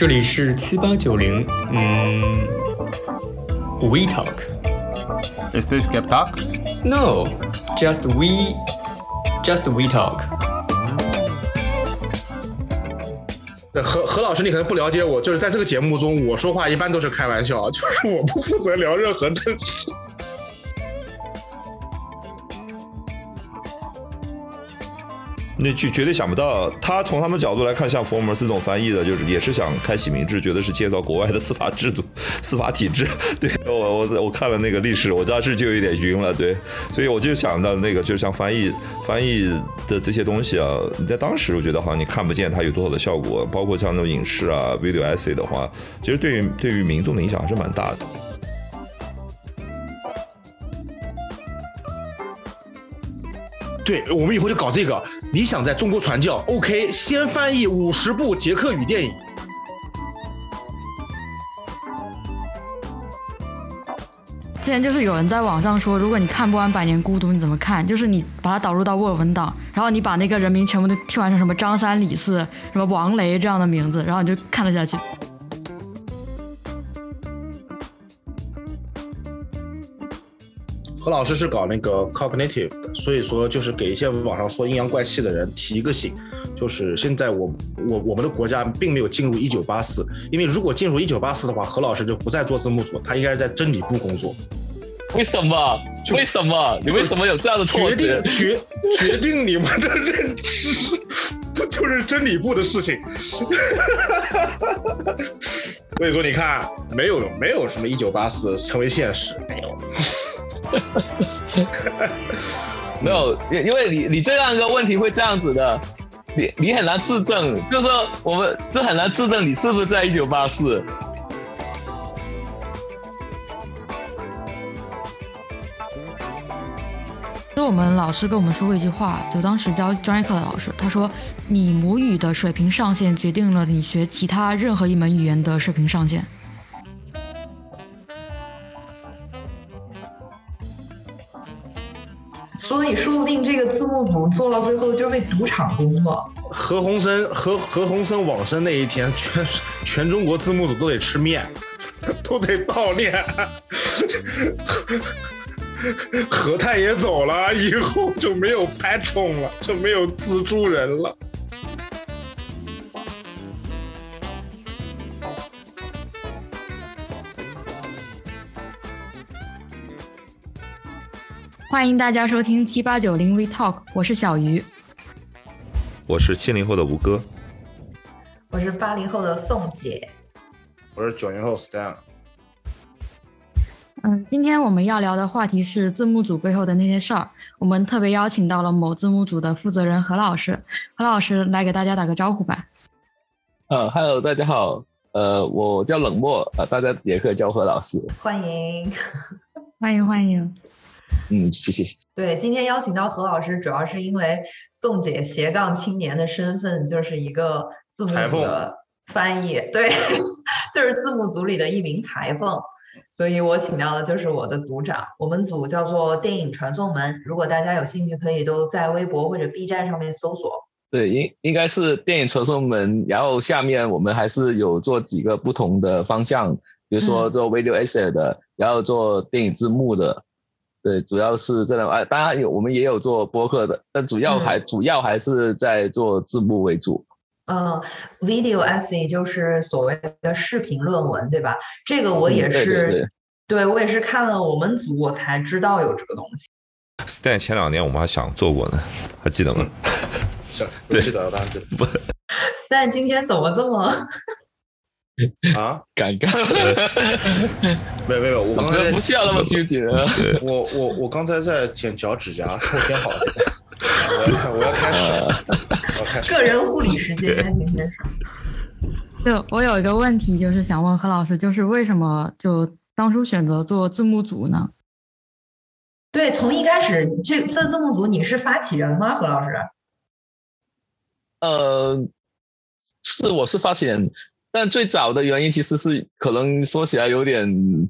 这里是七八九零，嗯，We Talk。Is this Gap Talk? No, just we, just we talk. 对何何老师，你可能不了解我，就是在这个节目中，我说话一般都是开玩笑，就是我不负责聊任何正事。那绝绝对想不到，他从他们角度来看，像福尔摩斯这种翻译的，就是也是想开启民智，觉得是介绍国外的司法制度、司法体制。对我我我看了那个历史，我当时就有点晕了。对，所以我就想到那个，就像翻译翻译的这些东西啊，你在当时我觉得好像你看不见它有多少的效果，包括像那种影视啊、video essay 的话，其实对于对于民众的影响还是蛮大的。对，我们以后就搞这个。你想在中国传教，OK，先翻译五十部捷克语电影。之前就是有人在网上说，如果你看不完《百年孤独》，你怎么看？就是你把它导入到 Word 文档，然后你把那个人名全部都替换成什么张三李四、什么王雷这样的名字，然后你就看得下去。何老师是搞那个 cognitive 的，所以说就是给一些网上说阴阳怪气的人提一个醒，就是现在我我我们的国家并没有进入一九八四，因为如果进入一九八四的话，何老师就不再做字幕组，他应该是在真理部工作。为什么？为什么？你为什么有这样的错决定？决决定你们的认知，这就是真理部的事情。所以说，你看，没有没有什么一九八四成为现实，没有。没有，因因为你你这样一个问题会这样子的，你你很难自证，就是说我们这很难自证你是不是在一九八四。就我们老师跟我们说过一句话，就当时教专业课的老师，他说：“你母语的水平上限决定了你学其他任何一门语言的水平上限。所以说不定这个字幕组做到最后就是为赌场工作。何鸿燊何何鸿燊往生那一天，全全中国字幕组都得吃面，都得悼念。何太爷走了以后就没有拍宠了，就没有资助人了。欢迎大家收听七八九零 We Talk，我是小鱼。我是七零后的吴哥，我是八零后的宋姐，我是九零后 Stan。嗯，今天我们要聊的话题是字幕组背后的那些事儿。我们特别邀请到了某字幕组的负责人何老师，何老师来给大家打个招呼吧。呃，Hello，大家好，呃，我叫冷漠，呃，大家也可以叫何老师。欢迎。欢 迎欢迎。嗯，谢谢。对，今天邀请到何老师，主要是因为宋姐斜杠青年的身份就是一个字幕组的翻译，对，就是字幕组里的一名裁缝。所以我请到的就是我的组长，我们组叫做电影传送门。如果大家有兴趣，可以都在微博或者 B 站上面搜索。对，应应该是电影传送门，然后下面我们还是有做几个不同的方向，比如说做 video essay 的，然后做电影字幕的，对，主要是这两哎。当然有我们也有做播客的，但主要还、嗯主要还是在做字幕为主。嗯，video essay 就是所谓的视频论文，对吧？这个我也嗯对是，对对对我也是看了我们组我才知道有这个东西。Stan 前两年我们还想做过呢，还记得吗？是，不记得了，当然记得。但今天怎么这么？啊，尴尬，没有没有，我刚才不需要那么纠结 了。我我我刚才在剪脚趾甲，我剪好了。我要看，我要开始了，我开始。个人护理时间，今天是。就我有一个问题，就是想问何老师，就是为什么就当初选择做字幕组呢？对，从一开始这这字幕组你是发起人吗？何老师？呃，是我是发起人，但最早的原因其实是可能说起来有点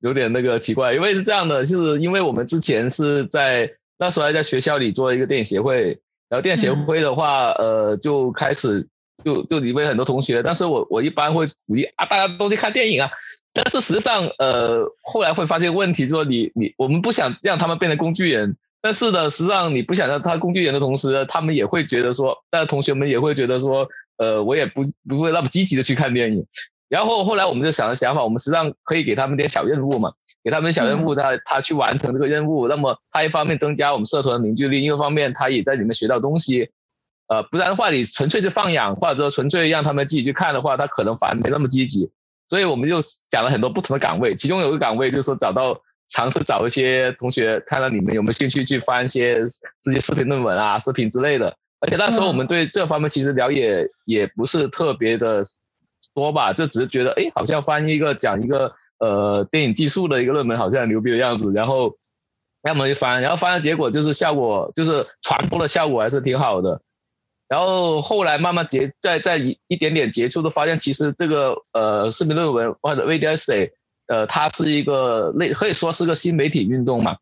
有点那个奇怪，因为是这样的，就是因为我们之前是在那时候还在学校里做一个电影协会，然后电影协会的话，呃，就开始就就里面很多同学，但是我我一般会鼓励啊，大家都去看电影啊。但是实际上，呃，后来会发现问题，说你你我们不想让他们变成工具人，但是呢，实际上你不想让他工具人的同时，他们也会觉得说，但同学们也会觉得说，呃，我也不不会那么积极的去看电影。然后后来我们就想了想法，我们实际上可以给他们点小任务嘛，给他们小任务，他他去完成这个任务，那么他一方面增加我们社团的凝聚力，另一方面他也在里面学到东西。呃，不然的话，你纯粹是放养，或者说纯粹让他们自己去看的话，他可能反而没那么积极。所以我们就讲了很多不同的岗位，其中有一个岗位就是说找到尝试找一些同学，看到你们有没有兴趣去翻一些这些视频论文啊、视频之类的。而且那时候我们对这方面其实了解也不是特别的多吧，就只是觉得哎，好像翻一个讲一个呃电影技术的一个论文好像牛逼的样子，然后要么就翻，然后翻的结果就是效果就是传播的效果还是挺好的。然后后来慢慢结，在在一一点点接触，都发现其实这个呃视频论文或者 video essay，呃，它是一个类可以说是个新媒体运动嘛，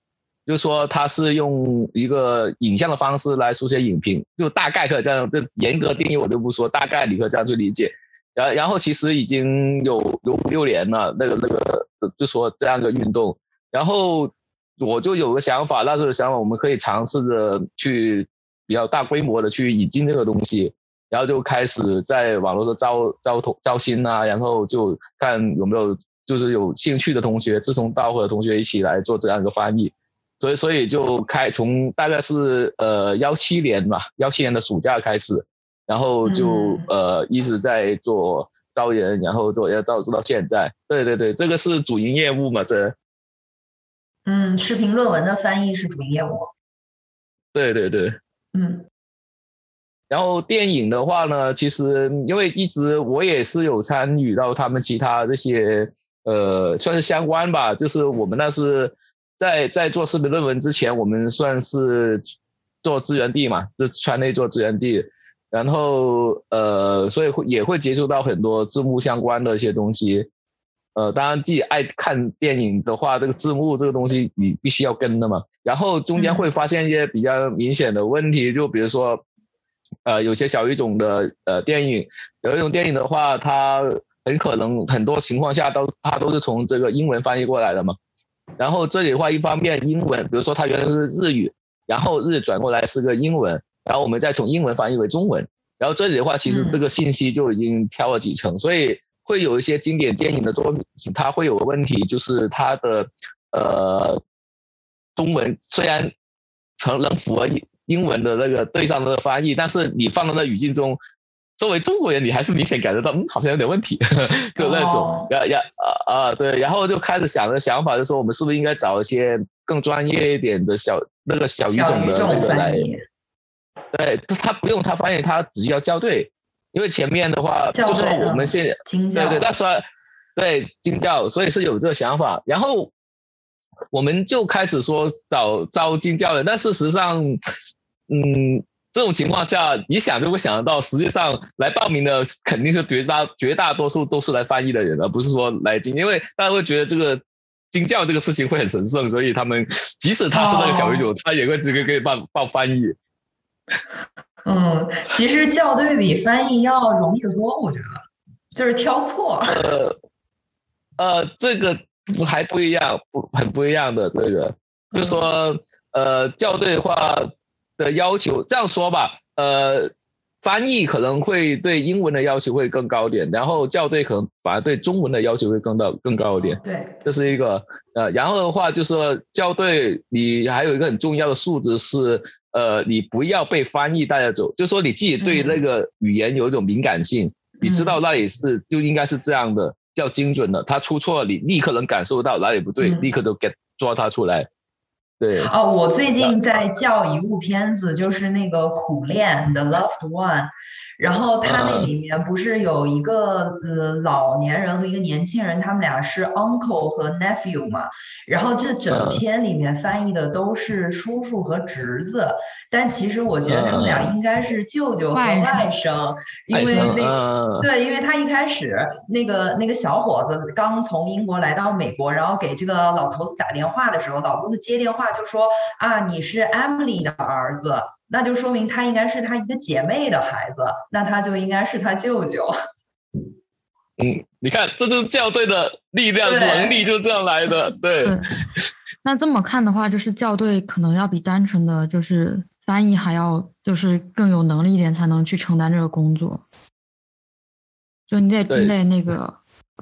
就是说它是用一个影像的方式来书写影评，就大概可以这样，这严格定义我就不说，大概你可以这样去理解。然然后其实已经有有五六年了，那个那个就说这样一个运动，然后我就有个想法，那时候想法我们可以尝试着去。比较大规模的去引进这个东西，然后就开始在网络上招招投招新啊，然后就看有没有就是有兴趣的同学志同道合的同学一起来做这样一个翻译，所以所以就开从大概是呃幺七年吧，幺七年的暑假开始，然后就呃一直在做招人，然后做要到做到现在，对对对，这个是主营业务嘛这，嗯，视频论文的翻译是主营业务，对对对。嗯，然后电影的话呢，其实因为一直我也是有参与到他们其他这些呃，算是相关吧。就是我们那是在在做视频论文之前，我们算是做资源地嘛，就圈内做资源地。然后呃，所以会也会接触到很多字幕相关的一些东西。呃，当然自己爱看电影的话，这个字幕这个东西你必须要跟的嘛。然后中间会发现一些比较明显的问题，就比如说，呃，有些小语种的呃电影，有一种电影的话，它很可能很多情况下都它都是从这个英文翻译过来的嘛。然后这里的话，一方面英文，比如说它原来是日语，然后日转过来是个英文，然后我们再从英文翻译为中文，然后这里的话，其实这个信息就已经飘了几层，所以。会有一些经典电影的作品，它会有个问题，就是它的呃中文虽然可能符合英文的那个对上的翻译，但是你放到那语境中，作为中国人，你还是明显感觉到，嗯，好像有点问题，就那种，然然啊啊，对，然后就开始想着想法，就说我们是不是应该找一些更专业一点的小那个小语种的那个来，对，他不用他翻译，他只需要校对。因为前面的话，就说我们现在对对，那说对惊教，所以是有这个想法。然后我们就开始说找招惊教人，但事实上，嗯，这种情况下，你想就会想得到，实际上来报名的肯定是绝大绝大多数都是来翻译的人，而不是说来经，因为大家会觉得这个经教这个事情会很神圣，所以他们即使他是那个小语种，他也会直接可以报报翻译。嗯，其实校对比翻译要容易得多，我觉得就是挑错。呃，呃，这个不还不一样，不很不一样的这个，就说呃校对的话的要求，这样说吧，呃，翻译可能会对英文的要求会更高点，然后校对可能反而对中文的要求会更到更高一点。对，这是一个呃，然后的话就是说校对你还有一个很重要的素质是。呃，你不要被翻译带着走，就说你自己对那个语言有一种敏感性，你知道那里是就应该是这样的，叫精准的。他出错了，你立刻能感受到哪里不对，立刻都 get 抓他出来。对。哦，我最近在叫一部片子，就是那个《苦恋》的 Loved One。然后他那里面不是有一个呃老年人和一个年轻人，他们俩是 uncle 和 nephew 嘛？然后这整篇里面翻译的都是叔叔和侄子，但其实我觉得他们俩应该是舅舅和外甥，因为那对，因为他一开始那个那个小伙子刚从英国来到美国，然后给这个老头子打电话的时候，老头子接电话就说啊，你是 Emily 的儿子。那就说明他应该是他一个姐妹的孩子，那他就应该是他舅舅。嗯，你看，这就是校对的力量能力，就这样来的。对。那这么看的话，就是校对可能要比单纯的就是翻译还要就是更有能力一点，才能去承担这个工作。就你得你得那个，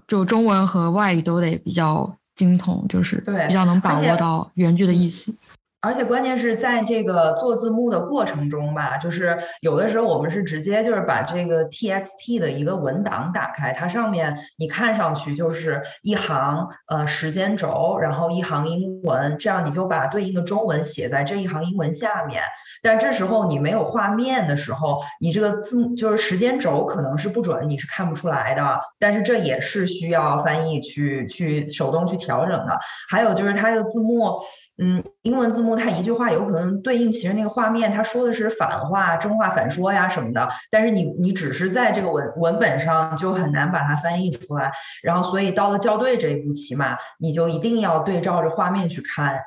就中文和外语都得比较精通，就是比较能把握到原句的意思。而且关键是在这个做字幕的过程中吧，就是有的时候我们是直接就是把这个 txt 的一个文档打开，它上面你看上去就是一行呃时间轴，然后一行英文，这样你就把对应的中文写在这一行英文下面。但这时候你没有画面的时候，你这个字就是时间轴可能是不准，你是看不出来的。但是这也是需要翻译去去手动去调整的。还有就是它这个字幕。嗯，英文字幕它一句话有可能对应，其实那个画面它说的是反话、正话反说呀什么的，但是你你只是在这个文文本上就很难把它翻译出来，然后所以到了校对这一步，起码你就一定要对照着画面去看，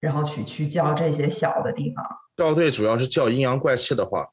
然后去去校这些小的地方。校对主要是校阴阳怪气的话，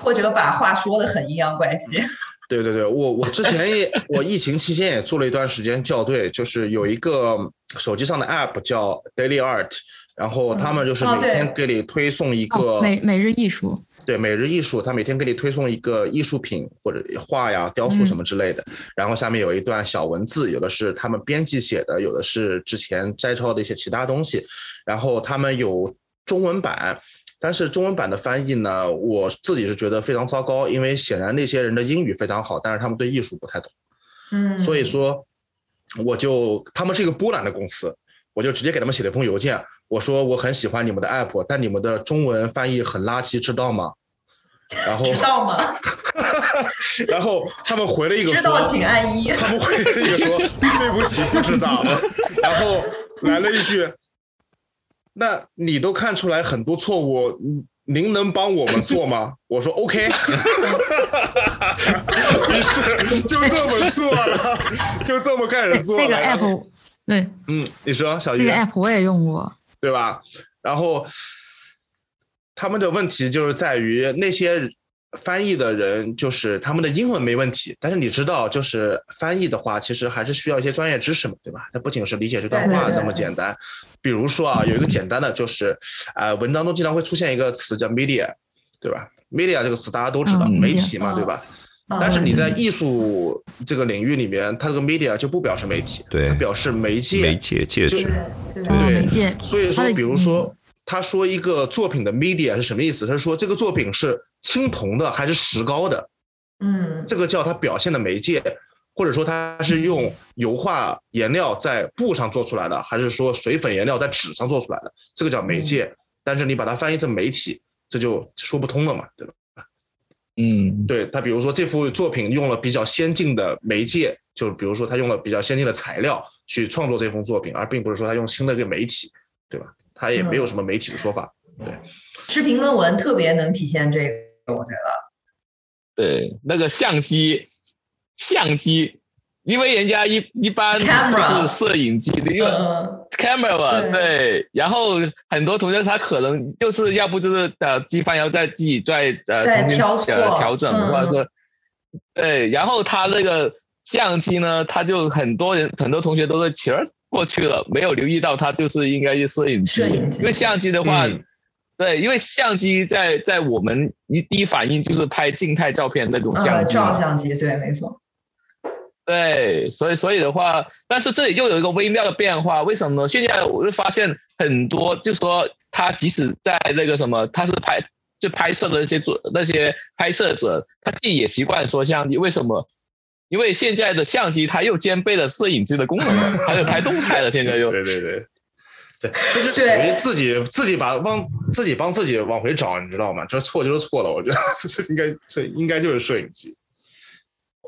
或者把话说的很阴阳怪气。对对对，我我之前也我疫情期间也做了一段时间校对，就是有一个手机上的 app 叫 Daily Art，然后他们就是每天给你推送一个每每日艺术，对每日艺术，他每天给你推送一个艺术品或者画呀、雕塑什么之类的，然后下面有一段小文字，有的是他们编辑写的，有的是之前摘抄的一些其他东西，然后他们有中文版。但是中文版的翻译呢，我自己是觉得非常糟糕，因为显然那些人的英语非常好，但是他们对艺术不太懂。嗯，所以说，我就他们是一个波兰的公司，我就直接给他们写了一封邮件，我说我很喜欢你们的 app，但你们的中文翻译很垃圾，知道吗？然后知道吗？然后他们回了一个说，知道请按一。他们回了一个说，对不起，不知道。然后来了一句。那你都看出来很多错误，您能帮我们做吗？我说 OK，于是就这么做了，就这么开始做。这个 app，对，嗯，你说小鱼，这个 app 我也用过，对吧？然后他们的问题就是在于那些。翻译的人就是他们的英文没问题，但是你知道，就是翻译的话，其实还是需要一些专业知识嘛，对吧？它不仅是理解这段话这么简单。比如说啊，有一个简单的，就是呃，文章中经常会出现一个词叫 media，对吧？media 这个词大家都知道，媒体嘛，对吧？但是你在艺术这个领域里面，它这个 media 就不表示媒体，对，它表示媒介，媒介介质，对，媒介。所以说，比如说。他说一个作品的 media 是什么意思？他是说这个作品是青铜的还是石膏的？嗯，这个叫它表现的媒介，或者说它是用油画颜料在布上做出来的，还是说水粉颜料在纸上做出来的？这个叫媒介。但是你把它翻译成媒体，这就说不通了嘛，对吧？嗯，对他，比如说这幅作品用了比较先进的媒介，就比如说他用了比较先进的材料去创作这幅作品，而并不是说他用新的一个媒体，对吧？他也没有什么媒体的说法，对。视频论文特别能体现这个，我觉得。对，那个相机，相机，因为人家一一般就是摄影机的，因为 camera 嘛，对。然后很多同学他可能就是要不就是呃机翻要再自己再呃重新呃调整，或者说，对。然后他那个相机呢，他就很多人很多同学都是其实。过去了，没有留意到他就是应该是摄影机，因为相机的话，对，因为相机在在我们一第一反应就是拍静态照片那种相机，照相机，对，没错。对，所以所以的话，但是这里又有一个微妙的变化，为什么呢？现在我就发现很多，就是说他即使在那个什么，他是拍就拍摄的那些做那些拍摄者，他自己也习惯说相机，为什么？因为现在的相机它又兼备了摄影机的功能了，还有拍动态的，现在又对对对，对，这就属于自己自己把帮自己帮自己往回找，你知道吗？这错就是错了，我觉得 这应该这应该就是摄影机。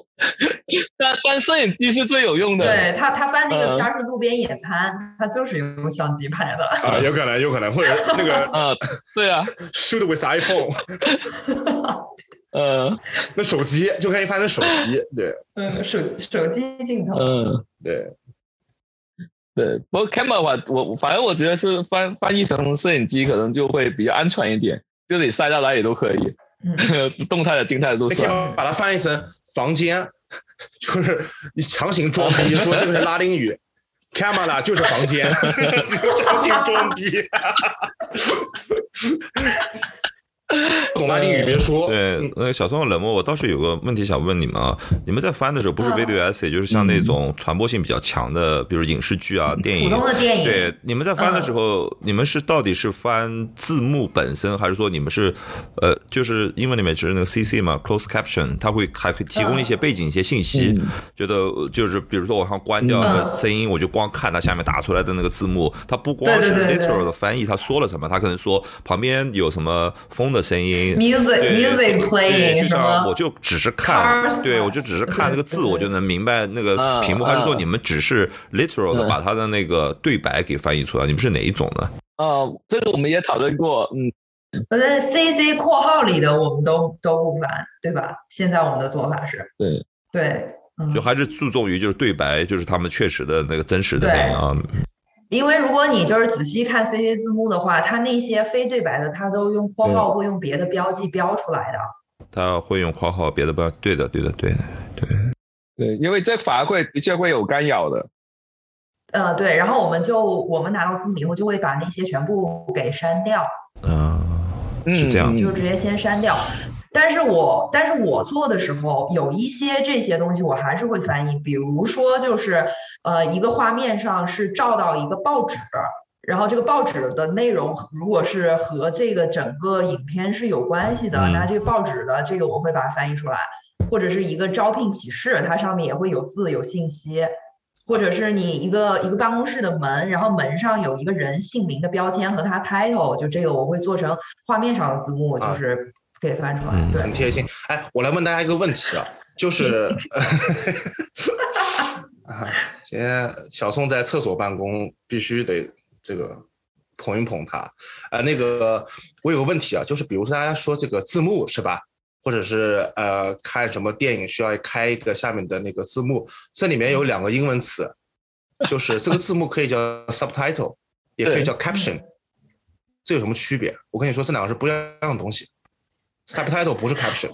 但但摄影机是最有用的。对他他翻那个片是路边野餐，他就是用相机拍的。啊，有可能有可能，或者那个啊，对啊，shoot with iPhone。嗯，那手机就可以翻成手机，对，嗯，手手机镜头，嗯，对。对，不过 camera 的话，我反正我觉得是翻翻译成摄影机可能就会比较安全一点，就是你塞到哪里都可以，动态的、静态的都算。把它翻译成房间，就是你强行装逼说这个是拉丁语，camera 就是房间，强行装逼。懂拉丁语别说。对，那个小宋冷漠，我倒是有个问题想问你们啊，你们在翻的时候，不是 video essay，就是像那种传播性比较强的，比如影视剧啊、电影。普通的电影。对，你们在翻的时候，你们是到底是翻字幕本身，还是说你们是，呃，就是英文里面只是那个 CC 嘛，close caption，它会还可以提供一些背景一些信息，觉得就是比如说我想关掉个声音，我就光看它下面打出来的那个字幕，它不光是 literal 的翻译，它说了什么，它可能说旁边有什么风的。声音，music music playing，就像我就只是看，对我就只是看那个字，我就能明白那个屏幕，还是说你们只是 literal 的把它的那个对白给翻译出来？你们是哪一种呢？哦，这个我们也讨论过，嗯，反正 C C 括号里的我们都都不翻，对吧？现在我们的做法是，对对，就还是注重于就是对白，就是他们确实的那个真实的声音啊。因为如果你就是仔细看 C C 字幕的话，它那些非对白的，它都用括号或用别的标记标出来的。它会用括号别的标，对的，对的，对的，对。对，因为这反而会的确会有干扰的。呃，对，然后我们就我们拿到字幕以后，就会把那些全部给删掉。嗯，是这样。就直接先删掉。但是我但是我做的时候，有一些这些东西我还是会翻译，比如说就是呃一个画面上是照到一个报纸，然后这个报纸的内容如果是和这个整个影片是有关系的，那这个报纸的这个我会把它翻译出来，或者是一个招聘启事，它上面也会有字有信息，或者是你一个一个办公室的门，然后门上有一个人姓名的标签和他 title，就这个我会做成画面上的字幕，就是。可以翻出来，很贴心。哎，我来问大家一个问题啊，就是，啊，今天小宋在厕所办公，必须得这个捧一捧他。呃，那个我有个问题啊，就是比如说大家说这个字幕是吧，或者是呃看什么电影需要开一个下面的那个字幕，这里面有两个英文词，就是这个字幕可以叫 subtitle，也可以叫 caption，这有什么区别？我跟你说，这两个是不一样的东西。Subtitle 不是 caption，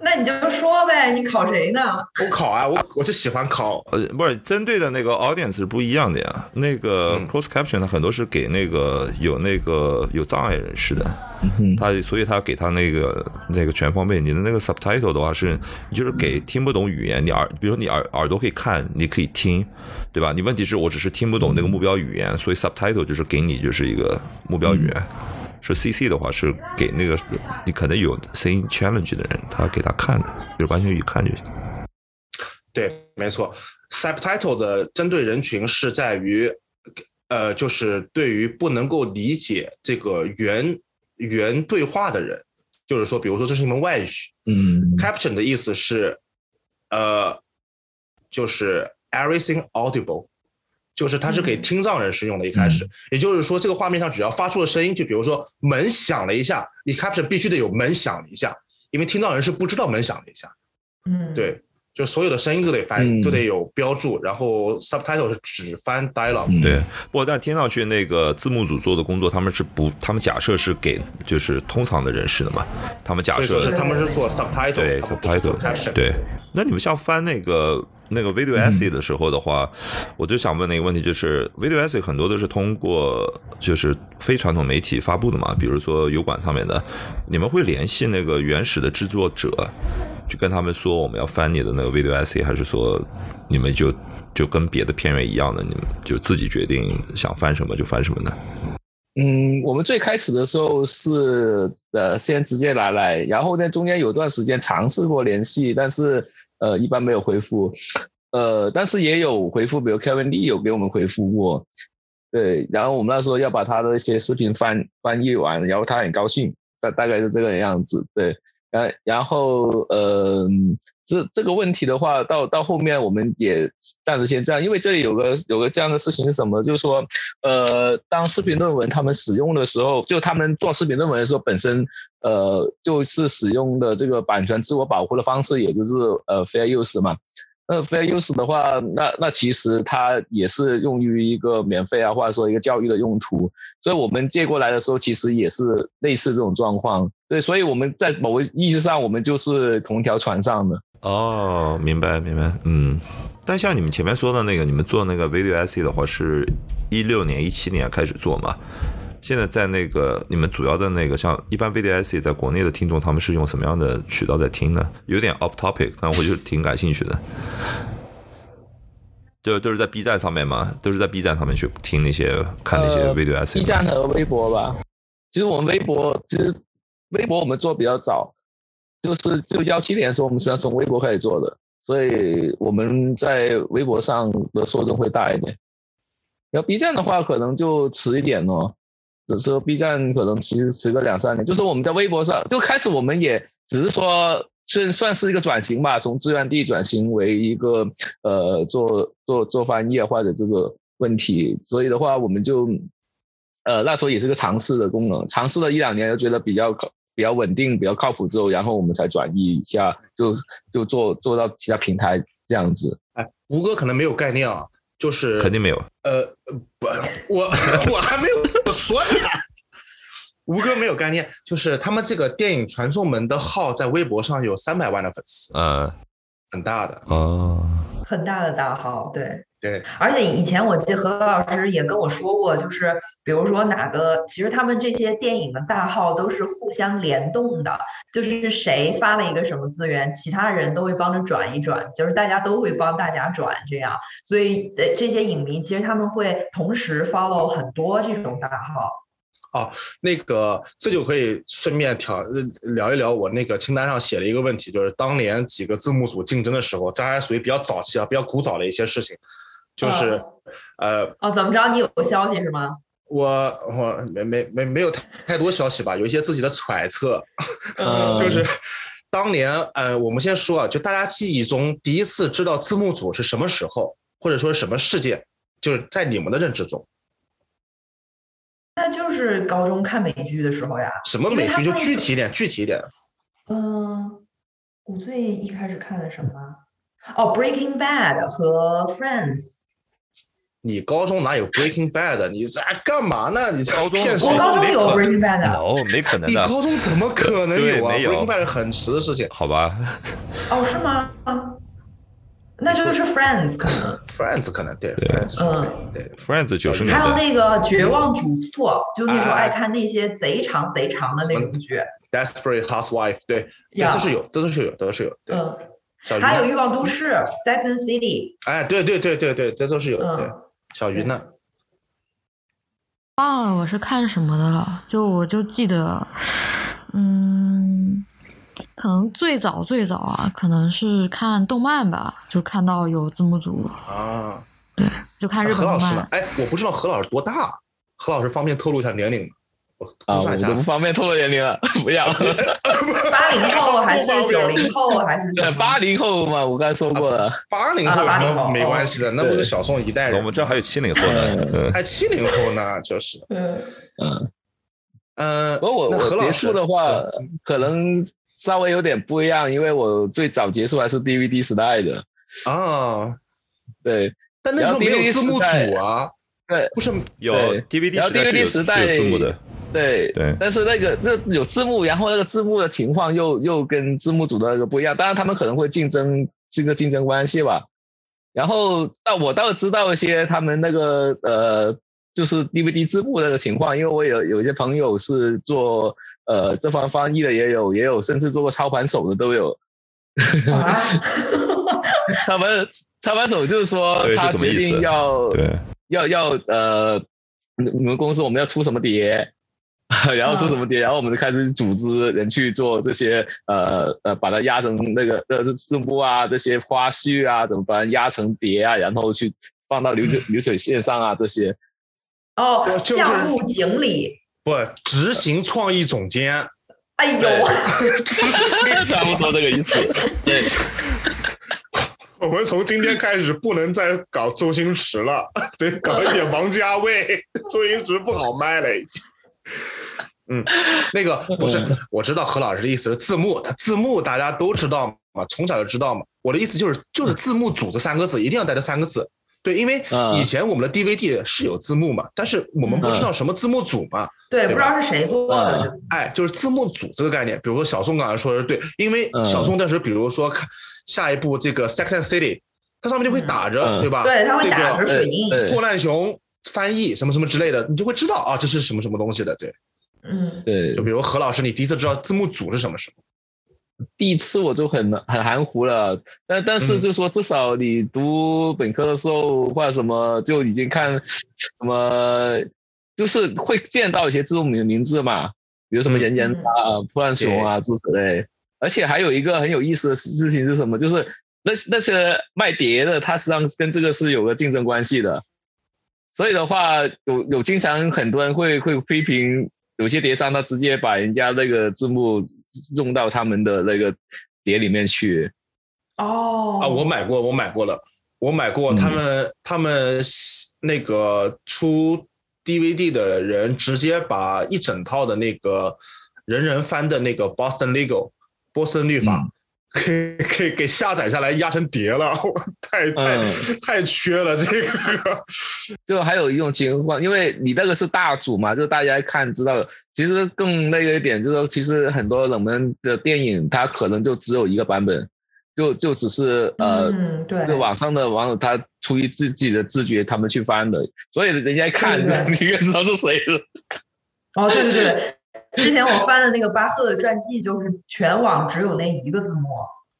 那你就说呗，你考谁呢？我考啊，我我就喜欢考。呃，不是针对的那个 audience 是不一样的呀。那个 close caption 它很多是给那个有那个有障碍人士的，他所以他给他那个那个全方位。你的那个 subtitle 的话是，就是给听不懂语言，你耳比如说你耳耳朵可以看，你可以听，对吧？你问题是我只是听不懂那个目标语言，所以 subtitle 就是给你就是一个目标语言。是 C C 的话是给那个你可能有声音 challenge 的人，他给他看的，就完全一看就行。对，没错。Subtitle 的针对人群是在于，呃，就是对于不能够理解这个原原对话的人，就是说，比如说这是一门外语。嗯。Caption 的意思是，呃，就是 everything audible。就是它是给听障人士用的，一开始，也就是说，这个画面上只要发出了声音，就比如说门响了一下，你 caption 必须得有门响了一下，因为听障人士不知道门响了一下。嗯，对，就所有的声音都得翻，都得有标注，然后 subtitle 是只翻 dialogue。对，不过但听上去那个字幕组做的工作，他们是不，他们假设是给就是通常的人士的嘛，他们假设是他们是做 subtitle，对 subtitle，对，那你们像翻那个。那个 video essay 的时候的话，我就想问那个问题，就是 video essay 很多都是通过就是非传统媒体发布的嘛，比如说油管上面的，你们会联系那个原始的制作者，就跟他们说我们要翻你的那个 video essay，还是说你们就就跟别的片源一样的，你们就自己决定想翻什么就翻什么呢？嗯，我们最开始的时候是呃先直接拿来，然后在中间有段时间尝试过联系，但是。呃，一般没有回复，呃，但是也有回复，比如 Kevin Lee 有给我们回复过，对，然后我们那时候要把他的一些视频翻翻译完，然后他很高兴，大大概是这个样子，对，然然后呃。这这个问题的话，到到后面我们也暂时先这样，因为这里有个有个这样的事情是什么？就是说，呃，当视频论文他们使用的时候，就他们做视频论文的时候，本身呃就是使用的这个版权自我保护的方式，也就是呃 fair use 嘛。那 fair use 的话，那那其实它也是用于一个免费啊，或者说一个教育的用途。所以我们借过来的时候，其实也是类似这种状况。对，所以我们在某个意义上，我们就是同一条船上的。哦，明白明白，嗯。但像你们前面说的那个，你们做那个 video essay 的话，是一六年、一七年开始做嘛？现在在那个你们主要的那个，像一般 essay 在国内的听众，他们是用什么样的渠道在听呢？有点 off topic，但我就挺感兴趣的。就都是在 B 站上面嘛，都是在 B 站上面去听那些看那些 essay。B 站和微博吧。其实我们微博，其实微博我们做比较早，就是就幺七年的时候，我们实际上从微博开始做的，所以我们在微博上的受众会大一点。然后 B 站的话，可能就迟一点哦。只是 B 站可能迟迟个两三年，就是我们在微博上就开始，我们也只是说是算是一个转型吧，从志愿地转型为一个呃做做做翻译或者这个问题，所以的话我们就呃那时候也是个尝试的功能，尝试了一两年，就觉得比较比较稳定、比较靠谱之后，然后我们才转移一下，就就做做到其他平台这样子。哎，吴哥可能没有概念啊。就是肯定没有，呃，不，我我还没有说呢。吴哥没有概念，就是他们这个电影传送门的号在微博上有三百万的粉丝，呃，很大的哦，很大的大号，对。对，而且以前我记得何老师也跟我说过，就是比如说哪个，其实他们这些电影的大号都是互相联动的，就是谁发了一个什么资源，其他人都会帮着转一转，就是大家都会帮大家转这样，所以呃这些影迷其实他们会同时 follow 很多这种大号。哦，那个这就可以顺便挑聊一聊我那个清单上写了一个问题，就是当年几个字幕组竞争的时候，这还属于比较早期啊，比较古早的一些事情。就是，呃，哦，怎么着？你有消息是吗？我我没没没没有太太多消息吧，有一些自己的揣测。就是 当年，呃，我们先说啊，就大家记忆中第一次知道字幕组是什么时候，或者说什么事件，就是在你们的认知中。那就是高中看美剧的时候呀。什么美剧？就具体一点，具体一点。嗯，我最一开始看的什么？哦，《Breaking Bad》和《Friends》。你高中哪有 Breaking Bad？你在干嘛呢？你高中我高中有 Breaking Bad。no，没可能的。你高中怎么可能有啊？Breaking Bad 很迟的事情。好吧。哦，是吗？那就是 Friends 可能。Friends 可能对。嗯，对。Friends 九十年代。还有那个绝望主妇，就那时候爱看那些贼长贼长的那种剧。Desperate Housewife，对，这是有，这都是有，都是有。对。还有欲望都市 Sex and City。哎，对对对对对，这都是有。对。小鱼呢？忘了我是看什么的了，就我就记得，嗯，可能最早最早啊，可能是看动漫吧，就看到有字幕组啊，对，就看日本动漫。哎，我不知道何老师多大，何老师方便透露一下年龄吗？啊，我不方便透露年龄了，不要。八零后还是九零后还是？对，八零后嘛，我刚才说过了。八零后有什么没关系的？那不是小宋一代人。我们这还有七零后呢，还七零后呢，就是。嗯嗯嗯。不过我我结束的话，可能稍微有点不一样，因为我最早接触还是 DVD 时代的。啊。对。但那时候没有字幕组啊。对。不是有 DVD 时代是有字幕的。对对，但是那个这有字幕，然后那个字幕的情况又又跟字幕组的那个不一样。当然他们可能会竞争这个竞争关系吧。然后但我倒知道一些他们那个呃，就是 DVD 字幕那个情况，因为我有有一些朋友是做呃这方翻译的，也有也有甚至做过操盘手的都有。操盘操盘手就是说他决定要要要呃，你们公司我们要出什么碟。然后出什么碟，然后我们就开始组织人去做这些，呃呃，把它压成那个呃字幕啊，这些花絮啊，怎么把它压成碟啊，然后去放到流水流水线上啊，这些。哦，项目经理不执行创意总监。哎呦，差不多这个意思。对。我们从今天开始不能再搞周星驰了，得搞一点王家卫。周星驰不好卖了，已经。嗯，那个不是，我知道何老师的意思是字幕，他字幕大家都知道嘛，从小就知道嘛。我的意思就是就是字幕组这三个字一定要带这三个字。对，因为嗯以前我们的 DVD 是有字幕嘛，但是我们不知道什么字幕组嘛。对，对不知道是谁做的。哎，就是字幕组这个概念，比如说小宋刚才说的是对，因为嗯小宋当时比如说看下一部这个《Sex and City》，它上面就会打着，嗯对吧？对，它会打着水印。对破烂熊翻译什么什么之类的，你就会知道啊，这是什么什么东西的。对，嗯，对就比如何老师，你第一次知道字幕组是什么时候？第一次我就很很含糊了，但但是嗯就说至少你读本科的时候或者什么就已经看什么，就是会见到一些字幕名名字嘛，比如什么嗯人人啊、破烂熊啊诸此类。而且还有一个很有意思的事情是什么？就是那那些卖碟的，他实际上跟这个是有个竞争关系的。所以的话，有有经常很多人会会批评有些碟商，他直接把人家那个字幕用到他们的那个碟里面去。哦，啊，我买过，我买过了，我买过。他们、他们那个出 DVD 的人，直接把一整套的那个人人翻的那个 Boston Legal 波森律法。给给给下载下来压成碟了，我太太、嗯太缺了这个。就还有一种情况，因为你那个是大组嘛，就大家看知道，其实更那个一点就是说，其实很多冷门的电影，它可能就只有一个版本，就就只是呃，嗯，对，就网上的网友他出于自己的自觉，他们去翻的，所以人家一看，你应该知道是谁了。哦，对对对，之前我翻的那个巴赫的传记，就是全网只有那一个字幕。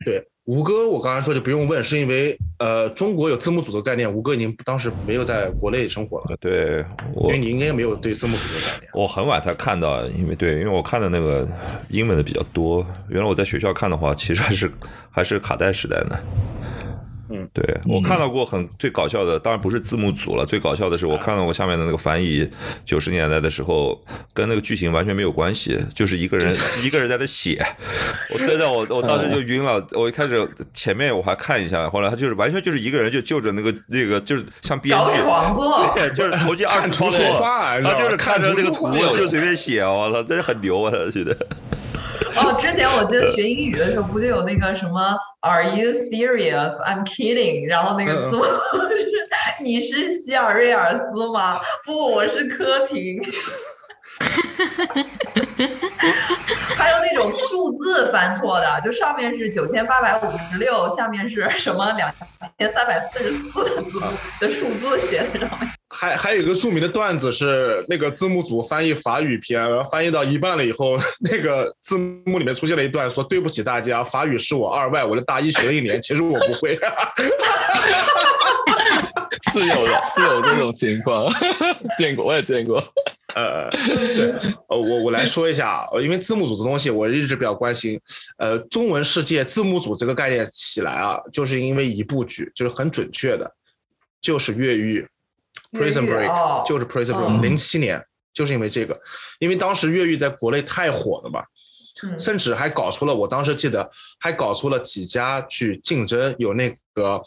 对，吴哥，我刚才说就不用问，是因为呃，中国有字幕组的概念，吴哥已经当时没有在国内生活了，对我因为你应该没有对字幕组的概念。我很晚才看到，因为对，因为我看的那个英文的比较多。原来我在学校看的话，其实还是还是卡带时代呢。嗯，对我看到过很最搞笑的，当然不是字幕组了，最搞笑的是我看到过下面的那个翻译，九十年代的时候跟那个剧情完全没有关系，就是一个人 一个人在那写，我真的我我当时就晕了，我一开始前面我还看一下，后来他就是完全就是一个人就就着那个那个就是像编搞剧，对，就是投进二十图说话，他就是看着那个图就随便写，我操，真的很牛啊！他觉得。哦，之前我记得学英语的时候，不就有那个什么 “Are you serious? I'm kidding”，然后那个字幕 是“你是希尔瑞尔斯吗？”不，我是柯廷。还有那种数字翻错的，就上面是九千八百五十六，下面是什么两千三百四十四的字幕的数字写在上面。还还有一个著名的段子是，那个字幕组翻译法语片，然后翻译到一半了以后，那个字幕里面出现了一段说：“对不起大家，法语是我二外，我的大一学了一年，其实我不会。是有的，是有这种情况，见过，我也见过。”呃，对，呃，我我来说一下，啊因为字幕组这东西我一直比较关心。呃，中文世界字幕组这个概念起来啊，就是因为一部剧，就是很准确的，就是越狱。Prison Break、哦。就是 Prison 嗯。Break，零七、年就是因为这个，因为当时越狱在国内太火了嘛，嗯甚至还搞出了，我当时记得还搞出了几家去竞争，有那个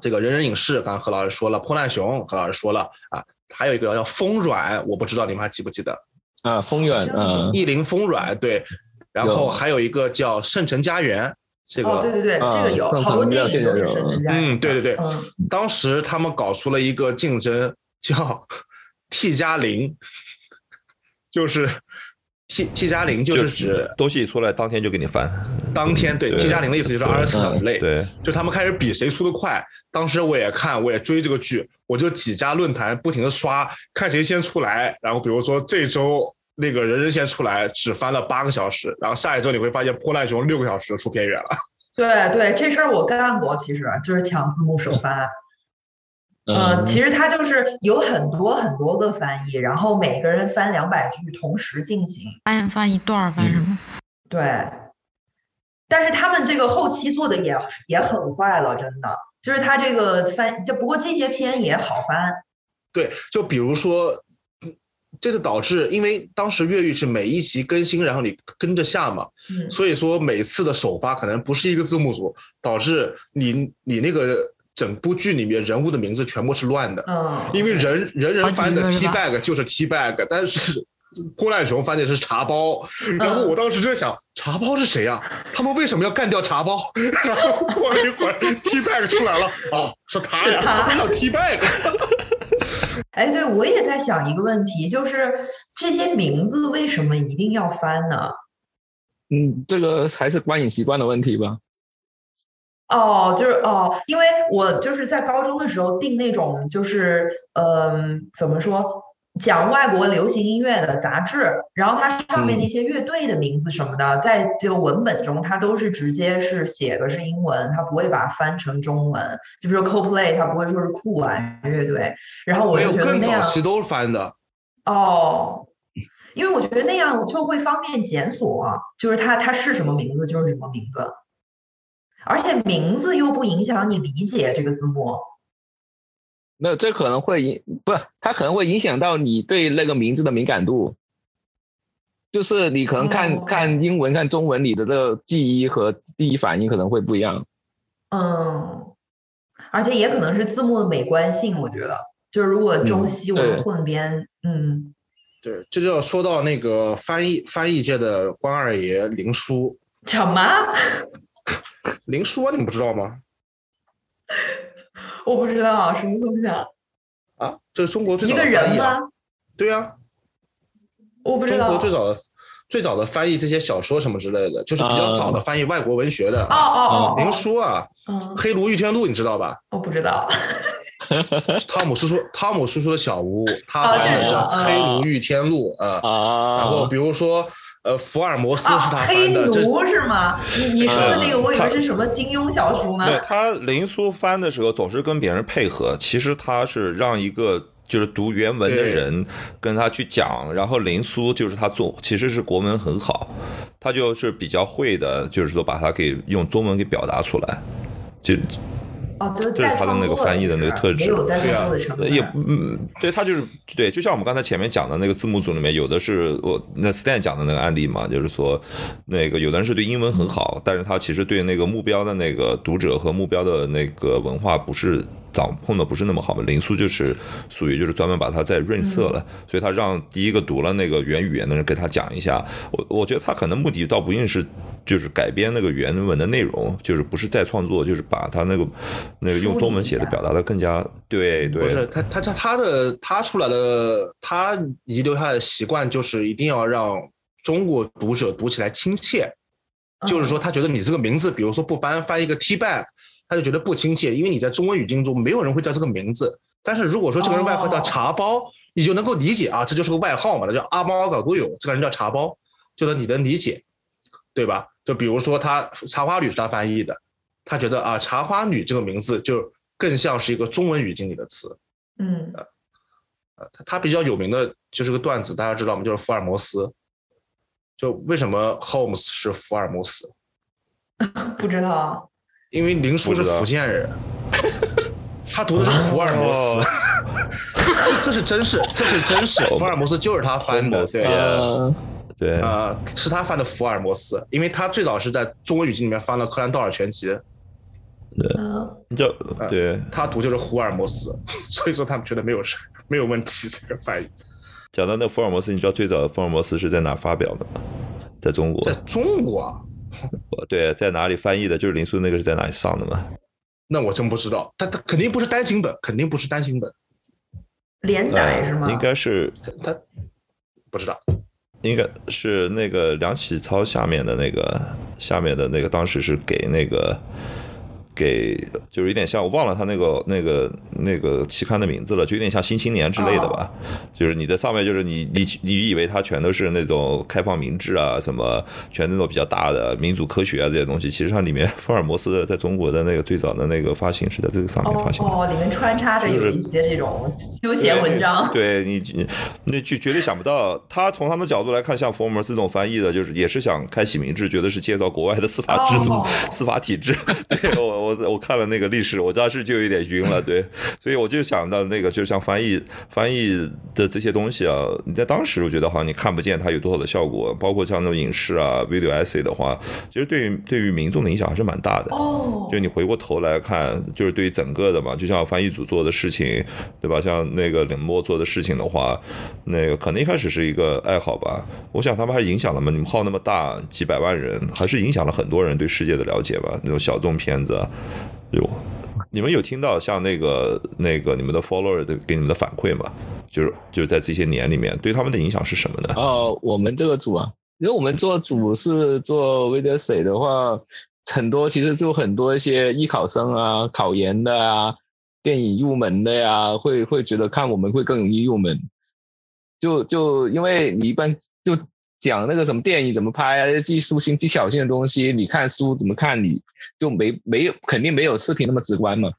这个人人影视，刚刚何老师说了，破烂熊，何老师说了啊，还有一个叫风软，我不知道你们还记不记得，啊，风软，嗯，意林风软对，然后还有一个叫圣城家园，这个、哦，对对对，这个有好多电影都是现在有深圳家嗯，对对对，嗯，当时他们搞出了一个竞争叫 T 加零，就是 T T 加零就是指东西一出来当天就给你翻，当天对对 T 加零的意思就是二十四小时内，对，就他们开始比谁出的快。当时我也看，我也追这个剧，我就几家论坛不停的刷，看谁先出来。然后比如说这周那个人人先出来，只翻了八个小时，然后下一周你会发现破烂熊六个小时出片源了。对对，这事儿我干过，其实就是抢字幕首翻。呃，嗯其实它就是有很多很多个翻译，然后每个人翻两百句同时进行。翻翻一段儿翻什么？对，但是他们这个后期做的也也很快了，真的，就是他这个翻，就不过这些片也好翻。对，就比如说，嗯这就导致，因为当时越狱是每一集更新，然后你跟着下嘛，嗯，所以说每次的首发可能不是一个字幕组，导致你你那个整部剧里面人物的名字全部是乱的。嗯，因为人人人翻的 T bag 就是 T bag，但是郭烂雄翻的是茶包，然后我当时就在想，茶包是谁呀？他们为什么要干掉茶包？然后过了一会儿，T bag 出来了，哦，是他呀，他叫 T bag。哎，对，我也在想一个问题，就是这些名字为什么一定要翻呢？嗯，这个还是观影习惯的问题吧。哦，就是哦，因为我就是在高中的时候定那种，就是嗯，怎么说，讲外国流行音乐的杂志，然后它上面那些乐队的名字什么的，在这个文本中，它都是直接是写的是英文，它不会把它翻成中文。就比如说 Coldplay，它不会说是酷玩乐队，然后我就觉得更那样早期都是翻的。哦，因为我觉得那样就会方便检索，就是它它是什么名字就是什么名字。而且名字又不影响你理解这个字幕，那这可能会影不，它可能会影响到你对那个名字的敏感度。就是你可能看看英文、看中文，你的这个记忆和第一反应可能会不一样。嗯，而且也可能是字幕的美观性，我觉得就是如果中西文混编，嗯，对，这就要说到那个翻译翻译界的关二爷林叔。什么？林叔啊，你们不知道吗？我不知道，什么东西啊？啊，这是中国最早的翻译啊？对呀，我不知道。中国最早的最早的翻译这些小说什么之类的，就是比较早的翻译外国文学的。哦哦哦，您说啊，《黑炉御天录》你知道吧？我不知道。汤姆叔叔，汤姆叔叔的小屋，他翻的叫《黑炉御天录》啊。然后比如说。呃，福尔摩斯是他翻的，黑奴是吗？你你说的那个，我以为是什么金庸小说呢？对他林苏翻的时候总是跟别人配合，其实他是让一个就是读原文的人跟他去讲，然后林苏就是他做，其实是国文很好，他就是比较会的，就是说把它给用中文给表达出来，就。哦，这是他的那个翻译的那个特质，对啊也嗯，对他就是对，就像我们刚才前面讲的那个字幕组里面，有的是我那 Stan 讲的那个案例嘛，就是说那个有的人是对英文很好，但是他其实对那个目标的那个读者和目标的那个文化不是。掌控的不是那么好嘛？林苏就是属于就是专门把它再润色了，所以他让第一个读了那个原语言的人给他讲一下。我我觉得他可能目的倒不一定是就是改编那个原文的内容，就是不是再创作，就是把他那个那个用中文写的表达的更加对对。不是他他他他的他出来的他遗留下来的习惯就是一定要让中国读者读起来亲切，就是说他觉得你这个名字，比如说不翻翻一个 T back。他就觉得不亲切，因为你在中文语境中没有人会叫这个名字。但是如果说这个人外号叫茶包，你就能够理解啊，这就是个外号嘛，那叫阿猫阿狗都有，这个人叫茶包，就能你能理解，对吧？就比如说他茶花女是他翻译的，他觉得啊茶花女这个名字就更像是一个中文语境里的词。嗯，呃，他他比较有名的就是个段子，大家知道吗？就是福尔摩斯。就为什么 Holmes 是福尔摩斯？不知道。因为林叔是福建人，他读的是福尔摩斯，这这是真事，这是真事，福尔摩斯就是他翻的，对，对，啊，是他翻的福尔摩斯，因为他最早是在中文语境里面翻了柯南道尔全集，对，你叫对，他读就是福尔摩斯，所以说他们觉得没有事，没有问题这个翻译。讲到那福尔摩斯，你知道最早的福尔摩斯是在哪发表的吗？在中国，在中国。对，在哪里翻译的？就是林苏那个是在哪里上的吗？那我真不知道，他他肯定不是单行本，肯定不是单行本，连载是吗？应该是他不知道，应该是那个梁启超下面的那个下面的那个，当时是给那个。给就是有点像我忘了他那个那个那个期刊的名字了，就有点像《新青年》之类的吧。就是你的上面，就是你你你以为它全都是那种开放明智啊，什么全那种比较大的民主科学啊这些东西，其实它里面福尔摩斯在中国的那个最早的那个发行是在这个上面发行的。哦，里面穿插着有一些这种休闲文章。对你，那就绝对想不到，他从他们角度来看，像福尔摩斯这种翻译的，就是也是想开启民智，觉得是介绍国外的司法制度、司法体制。对我。我我看了那个历史，我当时就有点晕了。对，所以我就想到那个，就像翻译翻译的这些东西啊，你在当时我觉得好像你看不见它有多少的效果，包括像那种影视啊、video essay 的话，其实对于对于民众的影响还是蛮大的。哦，就你回过头来看，就是对于整个的嘛，就像翻译组做的事情，对吧？像那个冷漠做的事情的话，那个可能一开始是一个爱好吧。我想他们还影响了嘛，你们号那么大，几百万人，还是影响了很多人对世界的了解吧。那种小众片子，有你们有听到像那个那个你们的 follower 的给你们的反馈吗？就是就是在这些年里面，对他们的影响是什么呢？哦，我们这个组啊，因为我们做组是做 video say 的话，很多其实就很多一些艺考生啊、考研的啊、电影入门的呀，会会觉得看我们会更容易入门。就就因为你一般就讲那个什么电影怎么拍啊，技术性、技巧性的东西，你看书怎么看，你就没没有肯定没有视频那么直观嘛。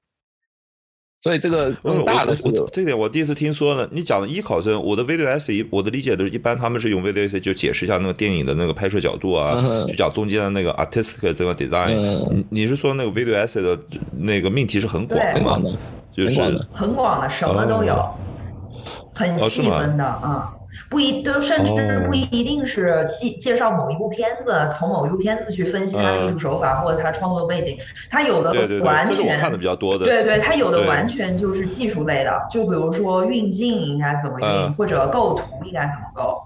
所以这个更大的是我我这点我第一次听说呢。你讲的艺考生，我的 video essay，我的理解都是一般他们是用 video essay 就解释一下那个电影的那个拍摄角度啊，嗯就讲中间的那个 artistic 这个 design。嗯你你是说那个 video essay 的那个命题是很广的吗就是很广的什么都有，哦很细分的啊。不一都甚至哦不一定是介介绍某一部片子，从某一部片子去分析它的艺术手法或者它创作背景，它有的完这是看的全比较多的。对对，它有的完全就是技术类的，就比如说运镜应该怎么运，嗯或者构图应该怎么构。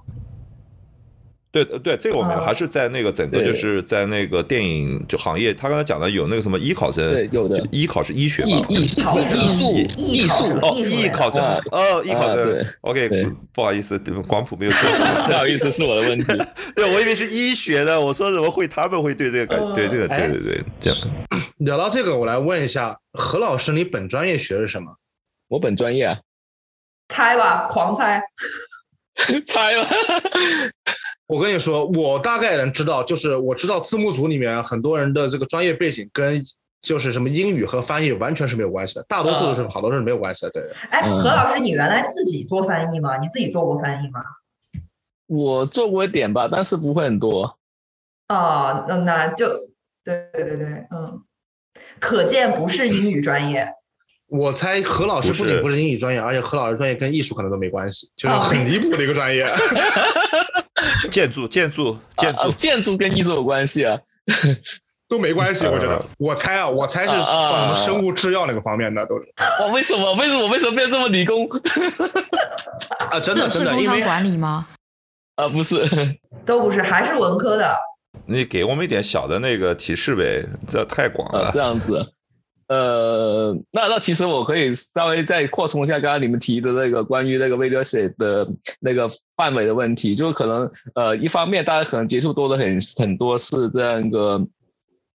对对，这个我们嗯还是在那个整个就是在那个电影就行业，他刚才讲的有那个什么医考生，对有的就医考是医学艺嘛？艺考生艺术艺艺术考哦，艺考生啊，哦，艺考生，OK，对不好意思，广普没有听 不好意思，是我的问题。对，我以为是医学的，我说怎么会他们会对这个感，嗯对这个，哎对对对，这样。聊到这个，我来问一下何老师，你本专业学的是什么？我本专业啊，猜吧，狂猜。猜了。我跟你说，我大概能知道，就是我知道字幕组里面很多人的这个专业背景跟就是什么英语和翻译完全是没有关系的，大多数都是好多是没有关系的。对，哎，嗯何老师，你原来自己做翻译吗？你自己做过翻译吗？我做过一点吧，但是不会很多。哦，那那就对对对对，嗯，可见不是英语专业。我猜何老师不仅不是英语专业，而且何老师专业跟艺术可能都没关系，就是哦很离谱的一个专业。建筑，建筑，建筑啊，建筑跟艺术有关系啊。都没关系，我觉得呃。我猜啊，我猜是什么生物制药那个方面的都是我为什么？为什么？为什么变这么理工？啊，真的是 真的，工商因为管理吗？啊，不是。都不是，还是文科的。你给我们一点小的那个提示呗，这太广啊，了这。样子。呃，那那其实我可以稍微再扩充一下刚刚你们提的那个关于那个 video essay 的那个范围的问题，就是可能呃，一方面大家可能接触多的很很多是这样一个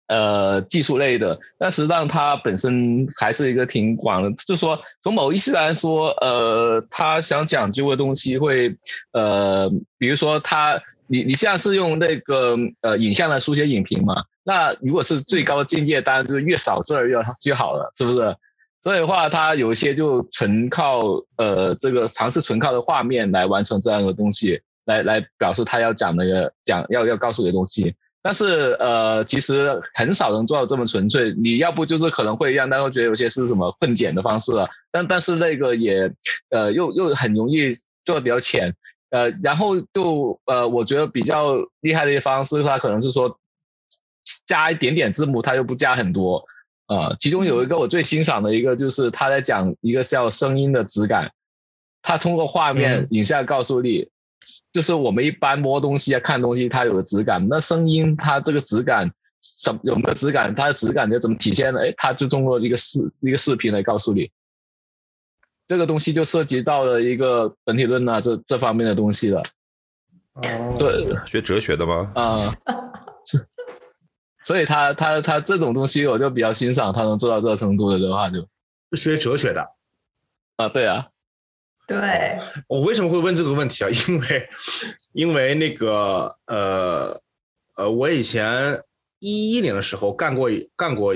呃技术类的，但实际上它本身还是一个挺广的，就是说从某意义上来说，呃，他想讲究的东西会呃，比如说他你你现在是用那个呃影像来书写影评嘛？那如果是最高境界，当然就是越少字儿越越好了，是不是？所以的话，它有一些就纯靠呃这个尝试纯靠的画面来完成这样的东西，来来表示他要讲的个讲要要告诉的东西。但是呃，其实很少能做到这么纯粹。你要不就是可能会让大家觉得有些是什么混剪的方式了，但但是那个也呃又又很容易做的比较浅。呃，然后就呃，我觉得比较厉害的一个方式，它可能是说加一点点字幕，它又不加很多。呃，其中有一个我最欣赏的一个，就是他在讲一个叫声音的质感，他通过画面嗯影像告诉你，就是我们一般摸东西啊、看东西，它有个质感，那声音它这个质感什有没有质感，它的质感就怎么体现呢？哎，他就通过一个视一个视频来告诉你。这个东西就涉及到了一个本体论啊，这这方面的东西了。哦对，学哲学的吗？啊、是，所以他他他这种东西，我就比较欣赏他能做到这个程度的的话就，是学哲学的。啊，对啊，对，我为什么会问这个问题啊？因为，因为那个呃呃，我以前一一年的时候干过干过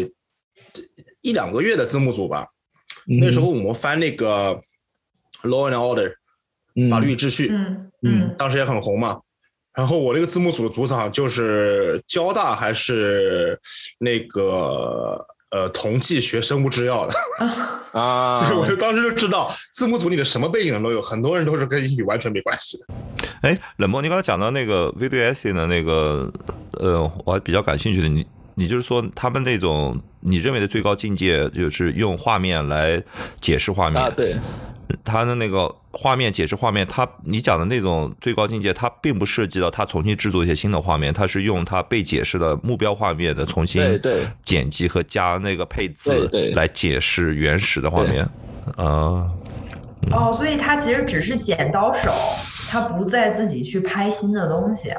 一两个月的字幕组吧。那时候我们翻那个《Law and Order》嗯法律与秩序，嗯嗯嗯当时也很红嘛。然后我那个字幕组的组长就是交大还是那个呃同济学生物制药的，啊，对我就当时就知道字幕组里的什么背景都有，很多人都是跟英语完全没关系的。哎，冷漠，你刚才讲到那个 video essay 的那个，呃，我还比较感兴趣的，你你就是说他们那种你认为的最高境界，就是用画面来解释画面。啊，对，他的那个画面解释画面，他你讲的那种最高境界，它并不涉及到他重新制作一些新的画面，它是用他被解释的目标画面的重新剪辑和加那个配字来解释原始的画面。啊。哦，所以他其实只是剪刀手，他不再自己去拍新的东西。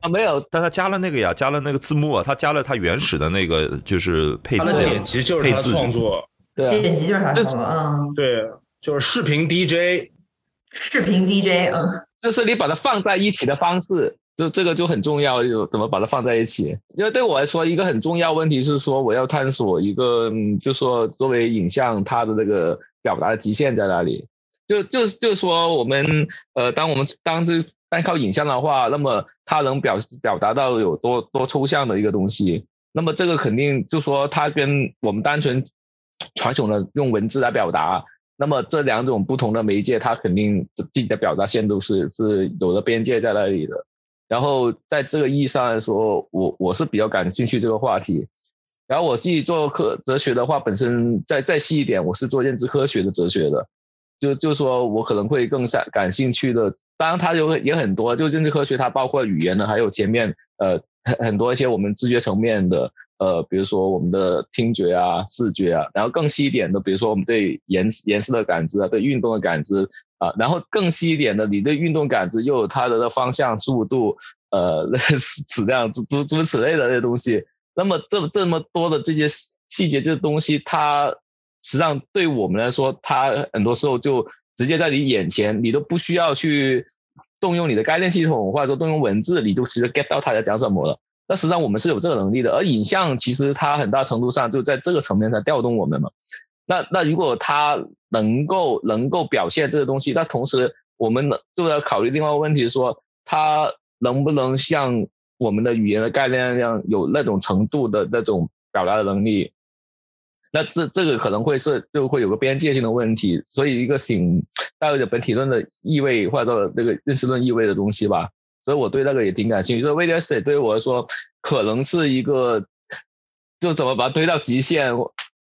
啊，没有，但他加了那个呀，加了那个字幕啊，他加了他原始的那个就是配他的字剪辑就是他的创作，对。啊，剪辑就是他这说的，嗯，对，就是视频 DJ，视频 DJ，嗯，就是你把它放在一起的方式，就这个就很重要，就怎么把它放在一起。因为对我来说，一个很重要问题是说，我要探索一个，嗯，就说作为影像它的这个表达的极限在哪里。就就就是说，我们呃，当我们当这单靠影像的话，那么它能表表达到有多多抽象的一个东西。那么这个肯定就说它跟我们单纯传统的用文字来表达，那么这两种不同的媒介，它肯定自己的表达限度是是有的边界在那里的。然后在这个意义上来说，我我是比较感兴趣这个话题。然后我自己做科哲学的话，本身再再细一点，我是做认知科学的哲学的，就就说我可能会更感感兴趣的。当然，它有也很多，就认知科学它包括语言的，还有前面呃很很多一些我们知觉层面的，呃，比如说我们的听觉啊、视觉啊，然后更细一点的，比如说我们对颜颜色的感知啊，对运动的感知啊，然后更细一点的，你对运动感知又有它的那方向、速度，呃，质量诸诸诸此类的这些东西。那么这这么多的这些细节这些东西，它实际上对我们来说，它很多时候就直接在你眼前，你都不需要去动用你的概念系统，或者说动用文字，你就其实 get 到他在讲什么了。那实际上我们是有这个能力的，而影像其实它很大程度上就在这个层面上调动我们嘛。那那如果它能够能够表现这个东西，那同时我们能就要考虑另外一个问题，说它能不能像我们的语言的概念那样有那种程度的那种表达的能力？那这这个可能会是就会有个边界性的问题，所以一个挺带有点本体论的意味或者说那个认识论意味的东西吧。所以我对那个也挺感兴趣。所以 v d s 对我来说，可能是一个就怎么把它堆到极限，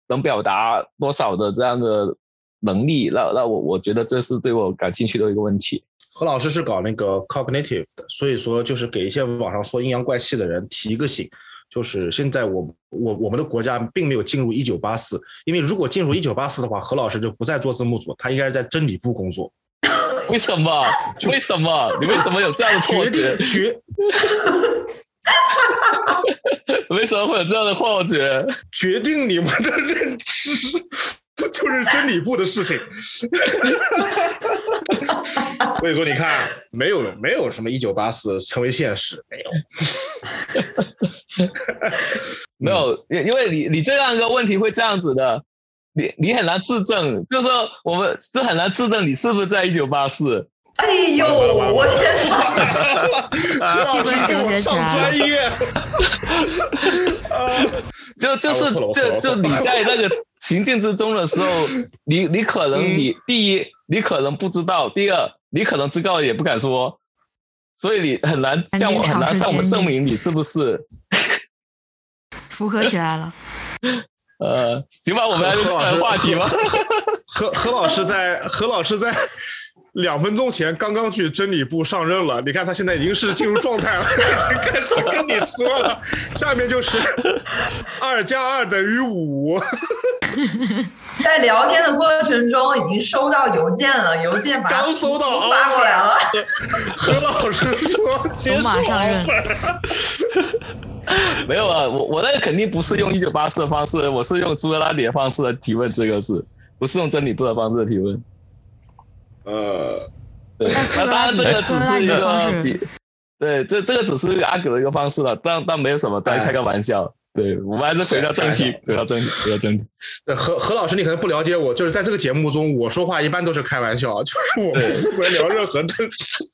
能表达多少的这样的能力。那那我我觉得这是对我感兴趣的一个问题。何老师是搞那个 cognitive 的，所以说就是给一些网上说阴阳怪气的人提一个醒，就是现在我我我们的国家并没有进入一九八四，因为如果进入一九八四的话，何老师就不再做字幕组，他应该是在真理部工作。为什么？为什么？你为什么有这样的错决觉？定决 为什么会有这样的错觉？决定你们的认知，就是真理部的事情。所以说，你看，没有没有什么一九八四成为现实，没有。没有，因因为你你这样一个问题会这样子的，你你很难自证，就是说我们这很难自证你是不是在一九八四。哎呦，我天哪！何老师给我上专业。就就是就就你在那个情境之中的时候，你你可能嗯你第一你可能不知道，第二你可能知道也不敢说，所以你很难向我很难向我们证明你是不是。符合起来了。呃，行吧，我们来何老师转话题吧。何何老师在何老师在两分钟前刚刚去真理部上任了，你看他现在已经是进入状态了，已经开始跟你说了，下面就是二加二等于五。在聊天的过程中，已经收到邮件了，邮件把刚收到图发过来了。何老师说接受走马上 没有啊，我我那个肯定不是用一九八四的方式，我是用朱格拉底的方式来提问这个事，不是用真理部的方式提问。呃，对，那当然这个只是一个比，对，这这个只是一个阿狗的一个方式了，但但没有什么，大家开个玩笑。对，我们还是回到正题，回到正题，回到正题。何何老师，你可能不了解我，就是在这个节目中，我说话一般都是开玩笑，就是我不负责聊任何正事。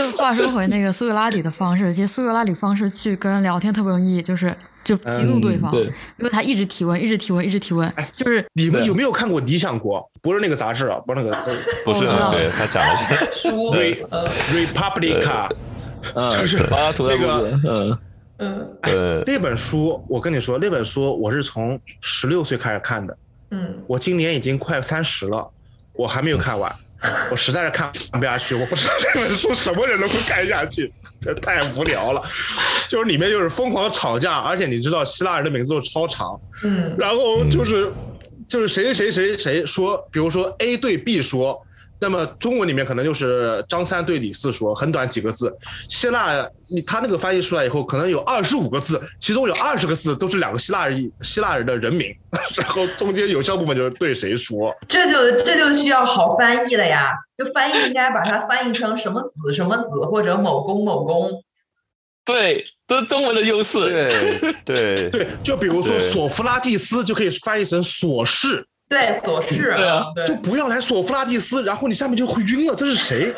就话说回那个苏格拉底的方式，其实苏格拉底方式去跟人聊天特别容易，就是就激怒对方，对，因为他一直提问，一直提问，一直提问，就是你们有没有看过《理想国》？不是那个杂志啊，不是那个 不是哦对他讲的是书，呃 Republica，嗯，就是那个，嗯，嗯。呃那本书，我跟你说，那本书我是从十六岁开始看的，嗯，我今年已经快三十了，我还没有看完，我实在是看不下去，我不知道这本书什么人能会看下去，这太无聊了，就是里面就是疯狂的吵架，而且你知道希腊人的名字都超长，嗯然后就是就是谁谁谁谁说，比如说 A 对 B 说。那么中文里面可能就是张三对李四说，很短几个字。希腊你他那个翻译出来以后，可能有二十五个字，其中有二十个字都是两个希腊人希腊人的人名，然后中间有效部分就是对谁说。这就这就需要好翻译了呀，就翻译应该把它翻译成什么子什么子或者某公某公，对，这是中文的优势，对对。对，就比如说索弗拉蒂斯就可以翻译成索士，对，琐事，对啊对就不要来索夫拉蒂斯，然后你下面就会晕了，这是谁？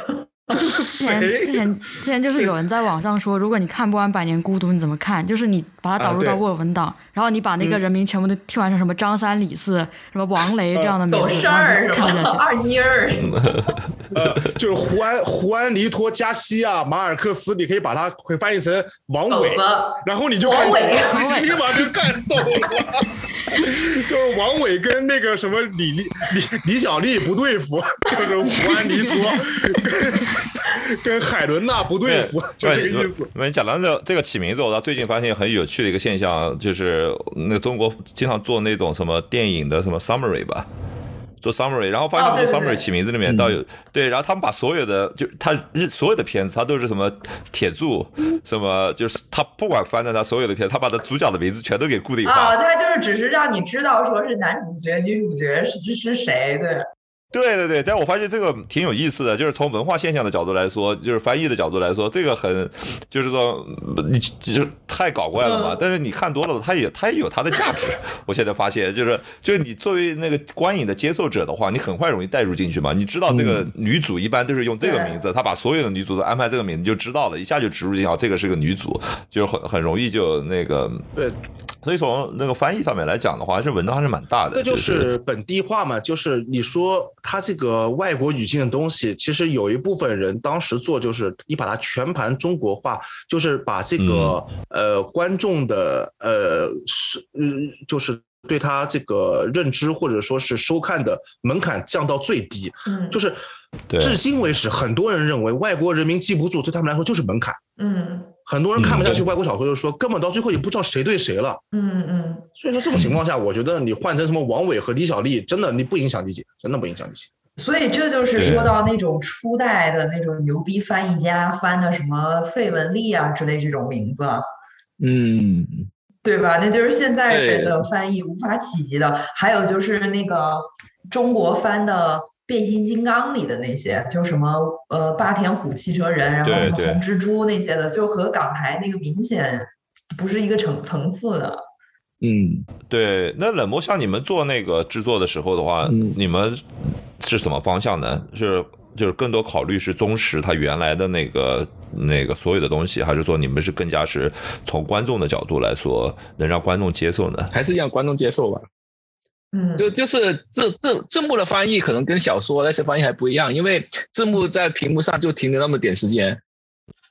这是之前之？前之前就是有人在网上说，如果你看不完《百年孤独》，你怎么看？就是你把它导入到 Word 文档，然后你把那个人名全部都替换成什么张三李四、什么王雷这样的名字，事儿看不下去。二妮儿，呃，就是胡安胡安尼托加西亚马尔克斯，你可以把它会翻译成王伟，然后你就看王伟你立马就干懂了。就是王伟跟那个什么李李李李小丽不对付，就是胡安尼托跟跟海伦娜不对付，就这个意思。没讲到这这个起名字，我到最近发现很有趣的一个现象，就是那个中国经常做那种什么电影的什么 summary 吧。做 summary，然后发现他们做哦对对 summary 起名字里面倒有、对，然后他们把所有的就他日所有的片子，他都是什么铁柱，什么就是他不管翻的他所有的片，他把他主角的名字全都给固定化。啊，他就是只是让你知道说是男主角、女主角是是是谁，对，对对对，但我发现这个挺有意思的，就是从文化现象的角度来说，就是翻译的角度来说，这个很就是说你就是太搞怪了嘛。嗯但是你看多了，它也它也有它的价值。我现在发现，就是就是你作为那个观影的接受者的话，你很快容易带入进去嘛。你知道这个女主一般都是用这个名字，她把所有的女主都安排这个名字，你就知道了，一下就植入进去，哦，这个是个女主，就是很很容易就那个。对，所以从那个翻译上面来讲的话，这文章还是蛮大的。这就是是本地化嘛，就是你说它这个外国语境的东西，其实有一部分人当时做就是你把它全盘中国化，就是把这个、呃观众的呃是嗯就是对他这个认知或者说是收看的门槛降到最低，嗯，就是至今为止，很多人认为外国人民记不住，对他们来说就是门槛。嗯很多人看不下去嗯外国小说，就说根本到最后也不知道谁对谁了。嗯嗯，所以说这种情况下，我觉得你换成什么王伟和李小丽，真的你不影响理解，真的不影响理解。所以这就是说到那种初代的那种牛逼翻译家翻的什么费雯丽啊之类这种名字，嗯，对吧？那就是现在的翻译无法企及的。还有就是那个中国翻的。变形金刚里的那些，就什么呃霸天虎汽车人，然后什么红蜘蛛那些的，就和港台那个明显不是一个层层次的。嗯，对，那冷漠像你们做那个制作的时候的话，嗯你们是什么方向呢？是就是更多考虑是忠实它原来的那个那个所有的东西，还是说你们是更加是从观众的角度来说，能让观众接受呢？还是让观众接受吧。嗯，就就是字字字幕的翻译可能跟小说那些翻译还不一样，因为字幕在屏幕上就停留那么点时间，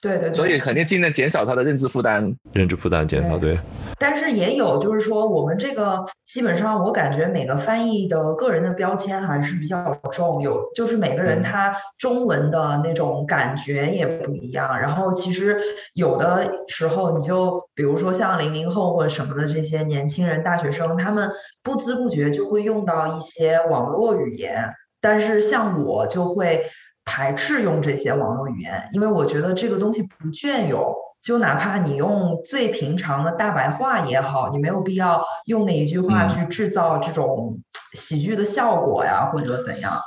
对对对，所以肯定尽量减少他的认知负担。认知负担减少，对，但是也有，就是说我们这个基本上，我感觉每个翻译的个人的标签还是比较重，有就是每个人他中文的那种感觉也不一样。然后其实有的时候，你就比如说像零零后或者什么的这些年轻人、大学生，他们不知不觉就会用到一些网络语言，但是像我就会排斥用这些网络语言，因为我觉得这个东西不隽永。就哪怕你用最平常的大白话也好，你没有必要用那一句话去制造这种喜剧的效果呀，或者怎样。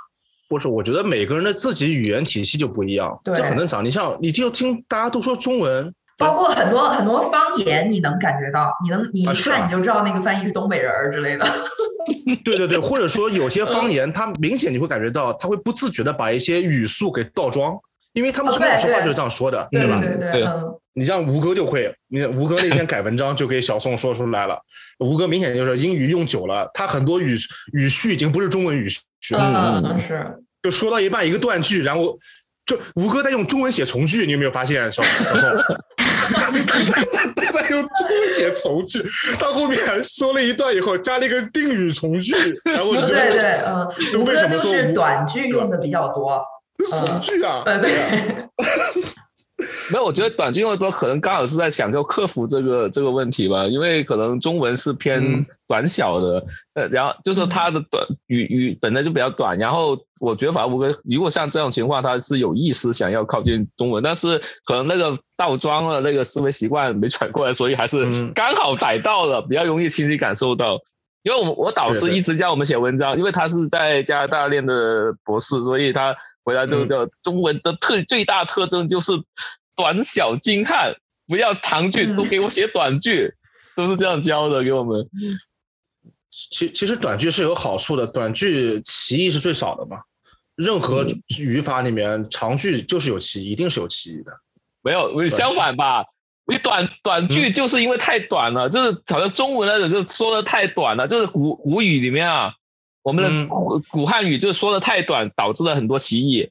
不是我觉得每个人的自己语言体系就不一样，这很正常。你像你就听大家都说中文，包括很多很多方言，你能感觉到，你能你一看你就知道那个翻译是东北人儿之类的。对对对，或者说有些方言，他明显你会感觉到，他会不自觉的把一些语速给倒装，因为他们哦从小说话就是这样说的，对吧？对对，对嗯你像吴哥就会，你吴哥那天改文章就给小宋说出来了。吴哥明显就是英语用久了，他很多语语序已经不是中文语序了。嗯，是。就说到一半一个断句，然后就吴哥在用中文写从句，你有没有发现，小小宋？他在用中文写从句，到后面说了一段以后，加了一个定语从句，然后你就对对嗯，为什么就是短句用的比较多？从句啊，对对。没有，我觉得短句用的多，可能刚好是在想要克服这个这个问题吧，因为可能中文是偏短小的，呃，然后就是它的短语语本来就比较短，然后我觉得反而吴哥如果像这种情况，他是有意识想要靠近中文，但是可能那个倒装了那个思维习惯没转过来，所以还是刚好逮到了，比较容易清晰感受到。因为我我导师一直教我们写文章，因为他是在加拿大念的博士，所以他回来就叫中文的特最大特征就是短小精悍，不要长句，都给我写短句，都是这样教的给我们。其其实短句是有好处的，短句歧义是最少的嘛。任何语法里面长句就是有歧义，一定是有歧义的。没有，相反吧。你短短句就是因为太短了，就是好像中文那种就说的太短了，就是古古语里面啊，我们的古古汉语就是说的太短，导致了很多歧义。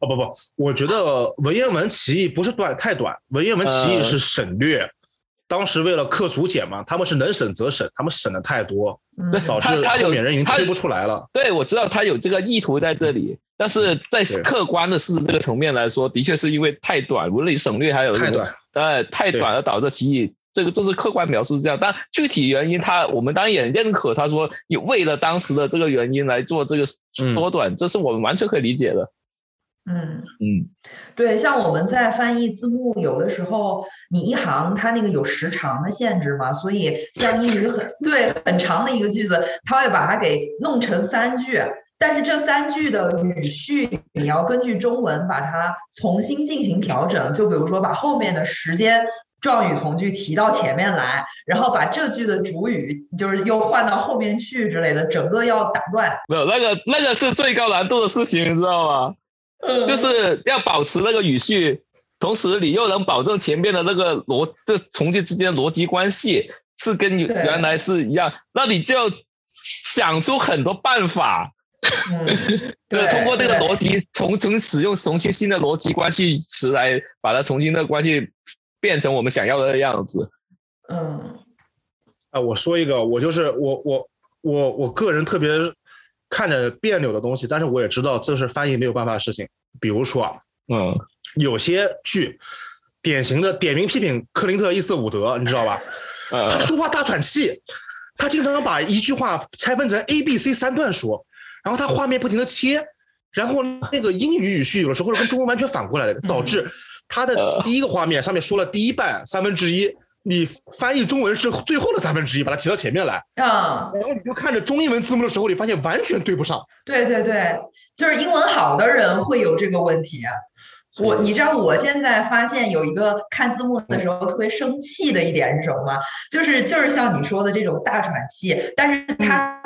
哦不不，我觉得文言文歧义不是短太短，文言文歧义是省略。当时为了克竹简嘛，他们是能省则省，他们省的太多，导致后面人已经推不出来了。对，我知道他有这个意图在这里，但是在客观的事实这个层面来说，的确是因为太短，无论你省略还有太短，呃，太短而导致歧义。这个这是客观描述是这样，但具体原因他我们当然也认可，他说有为了当时的这个原因来做这个缩短，这是我们完全可以理解的。嗯嗯，对，像我们在翻译字幕，有的时候你一行它那个有时长的限制嘛，所以像英语很对很长的一个句子，它会把它给弄成三句，但是这三句的语序你要根据中文把它重新进行调整，就比如说把后面的时间状语从句提到前面来，然后把这句的主语就是又换到后面去之类的，整个要打乱。没有那个那个是最高难度的事情，你知道吗？就是要保持那个语序，同时你又能保证前面的那个逻这从句之间的逻辑关系是跟原来是一样，那你就要想出很多办法，对，通过这个逻辑重重使用重新新的逻辑关系词来把它重新的关系变成我们想要的样子。嗯，啊，我说一个，我就是我我我我个人特别。看着别扭的东西，但是我也知道这是翻译没有办法的事情。比如说啊，嗯，有些剧，典型的点名批评克林特·伊斯伍德，你知道吧？他说话大喘气，他经常把一句话拆分成 A、B、C 三段说，然后他画面不停的切，然后那个英语语序有的时候跟中文完全反过来的，导致他的第一个画面上面说了第一半三分之一。你翻译中文是最后的三分之一，把它提到前面来，啊，然后你就看着中英文字幕的时候，你发现完全对不上。对对对，就是英文好的人会有这个问题。我，你知道我现在发现有一个看字幕的时候特别生气的一点是什么吗？就是就是像你说的这种大喘气，但是他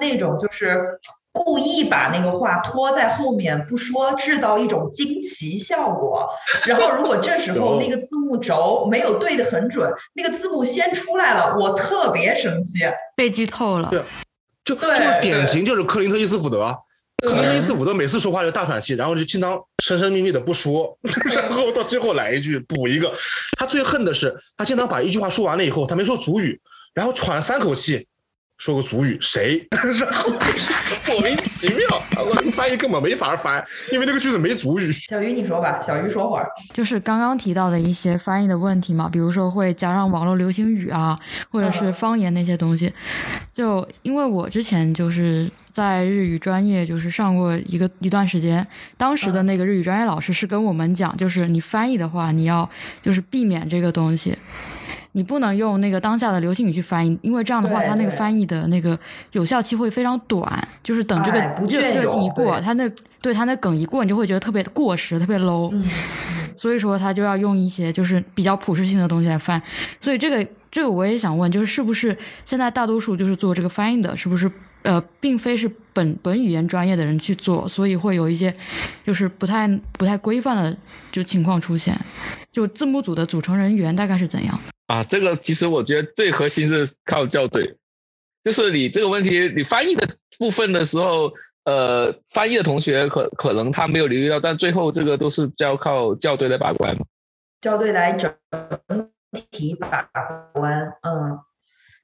那种就是。故意把那个话拖在后面不说，制造一种惊奇效果。然后如果这时候那个字幕轴没有对的很准，那个字幕先出来了，我特别生气，被剧透了。对，就就是典型就是克林特·伊斯福德，克林特·伊斯福德每次说话就大喘气，然后就经常神神秘秘的不说，然后到最后来一句补一个。他最恨的是他经常把一句话说完了以后，他没说主语，然后喘了三口气。说个主语谁，然 后莫名其妙，我翻译根本没法翻，因为那个句子没主语。小鱼你说吧，小鱼说会儿，就是刚刚提到的一些翻译的问题嘛，比如说会加上网络流行语啊，或者是方言那些东西。就因为我之前就是在日语专业就是上过一个一段时间，当时的那个日语专业老师是跟我们讲，就是你翻译的话，你要就是避免这个东西。你不能用那个当下的流行语去翻译，因为这样的话，它那个翻译的那个有效期会非常短。就是等这个热热情一过，它那对它那梗一过，你就会觉得特别过时，特别 low。所以说，他就要用一些就是比较普适性的东西来翻。所以这个这个我也想问，就是是不是现在大多数就是做这个翻译的，是不是呃，并非是本本语言专业的人去做，所以会有一些就是不太不太规范的就情况出现。就字幕组的组成人员大概是怎样？啊，这个其实我觉得最核心是靠校对，就是你这个问题，你翻译的部分的时候，呃，翻译的同学可可能他没有留意到，但最后这个都是要靠校对来把关嘛，校对来整体把关，嗯。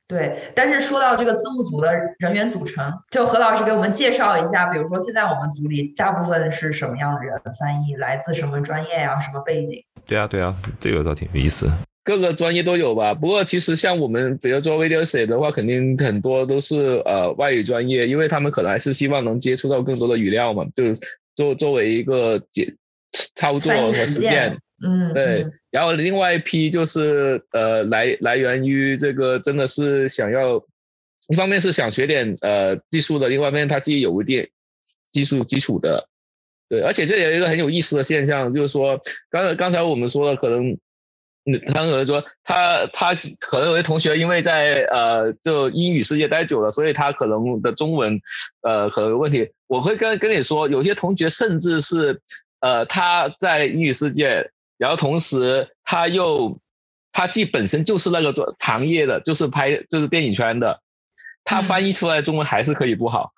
对，但是说到这个字幕组的人员组成，就何老师给我们介绍一下，比如说现在我们组里大部分是什么样的人，翻译来自什么专业呀，什么背景？对啊，对啊，这个倒挺有意思。各个专业都有吧，不过其实像我们比如说 video 写的话，肯定很多都是呃外语专业，因为他们可能还是希望能接触到更多的语料嘛，就是作作为一个解操作和实践。嗯，对，然后另外一批就是呃来来源于这个真的是想要，一方面是想学点呃技术的，另外一方面他自己有一点技术基础的，对，而且这有一个很有意思的现象，就是说刚才刚才我们说了，可能他可能说他他可能有些同学因为在呃就英语世界待久了，所以他可能的中文呃可能有问题，我会跟跟你说，有些同学甚至是呃他在英语世界。然后同时，他又他既本身就是那个做行业的，就是拍就是电影圈的，他翻译出来中文还是可以不好。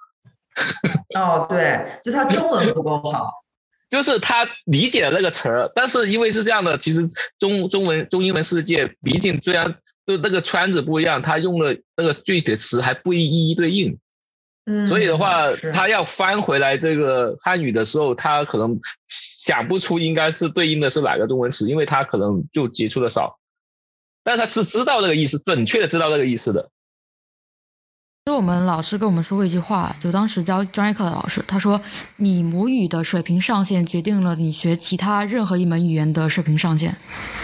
哦，对，就他中文不够好，就是他理解了那个词儿，但是因为是这样的，其实中中文中英文世界毕竟虽然就那个圈子不一样，他用的那个具体的词还不一一对应。所以的话，他要翻回来这个汉语的时候，他可能想不出应该是对应的是哪个中文词，因为他可能就接触的少，但是他是知道这个意思，准确的知道这个意思的。就我们老师跟我们说过一句话，就当时教专业课的老师，他说：“你母语的水平上限决定了你学其他任何一门语言的水平上限。”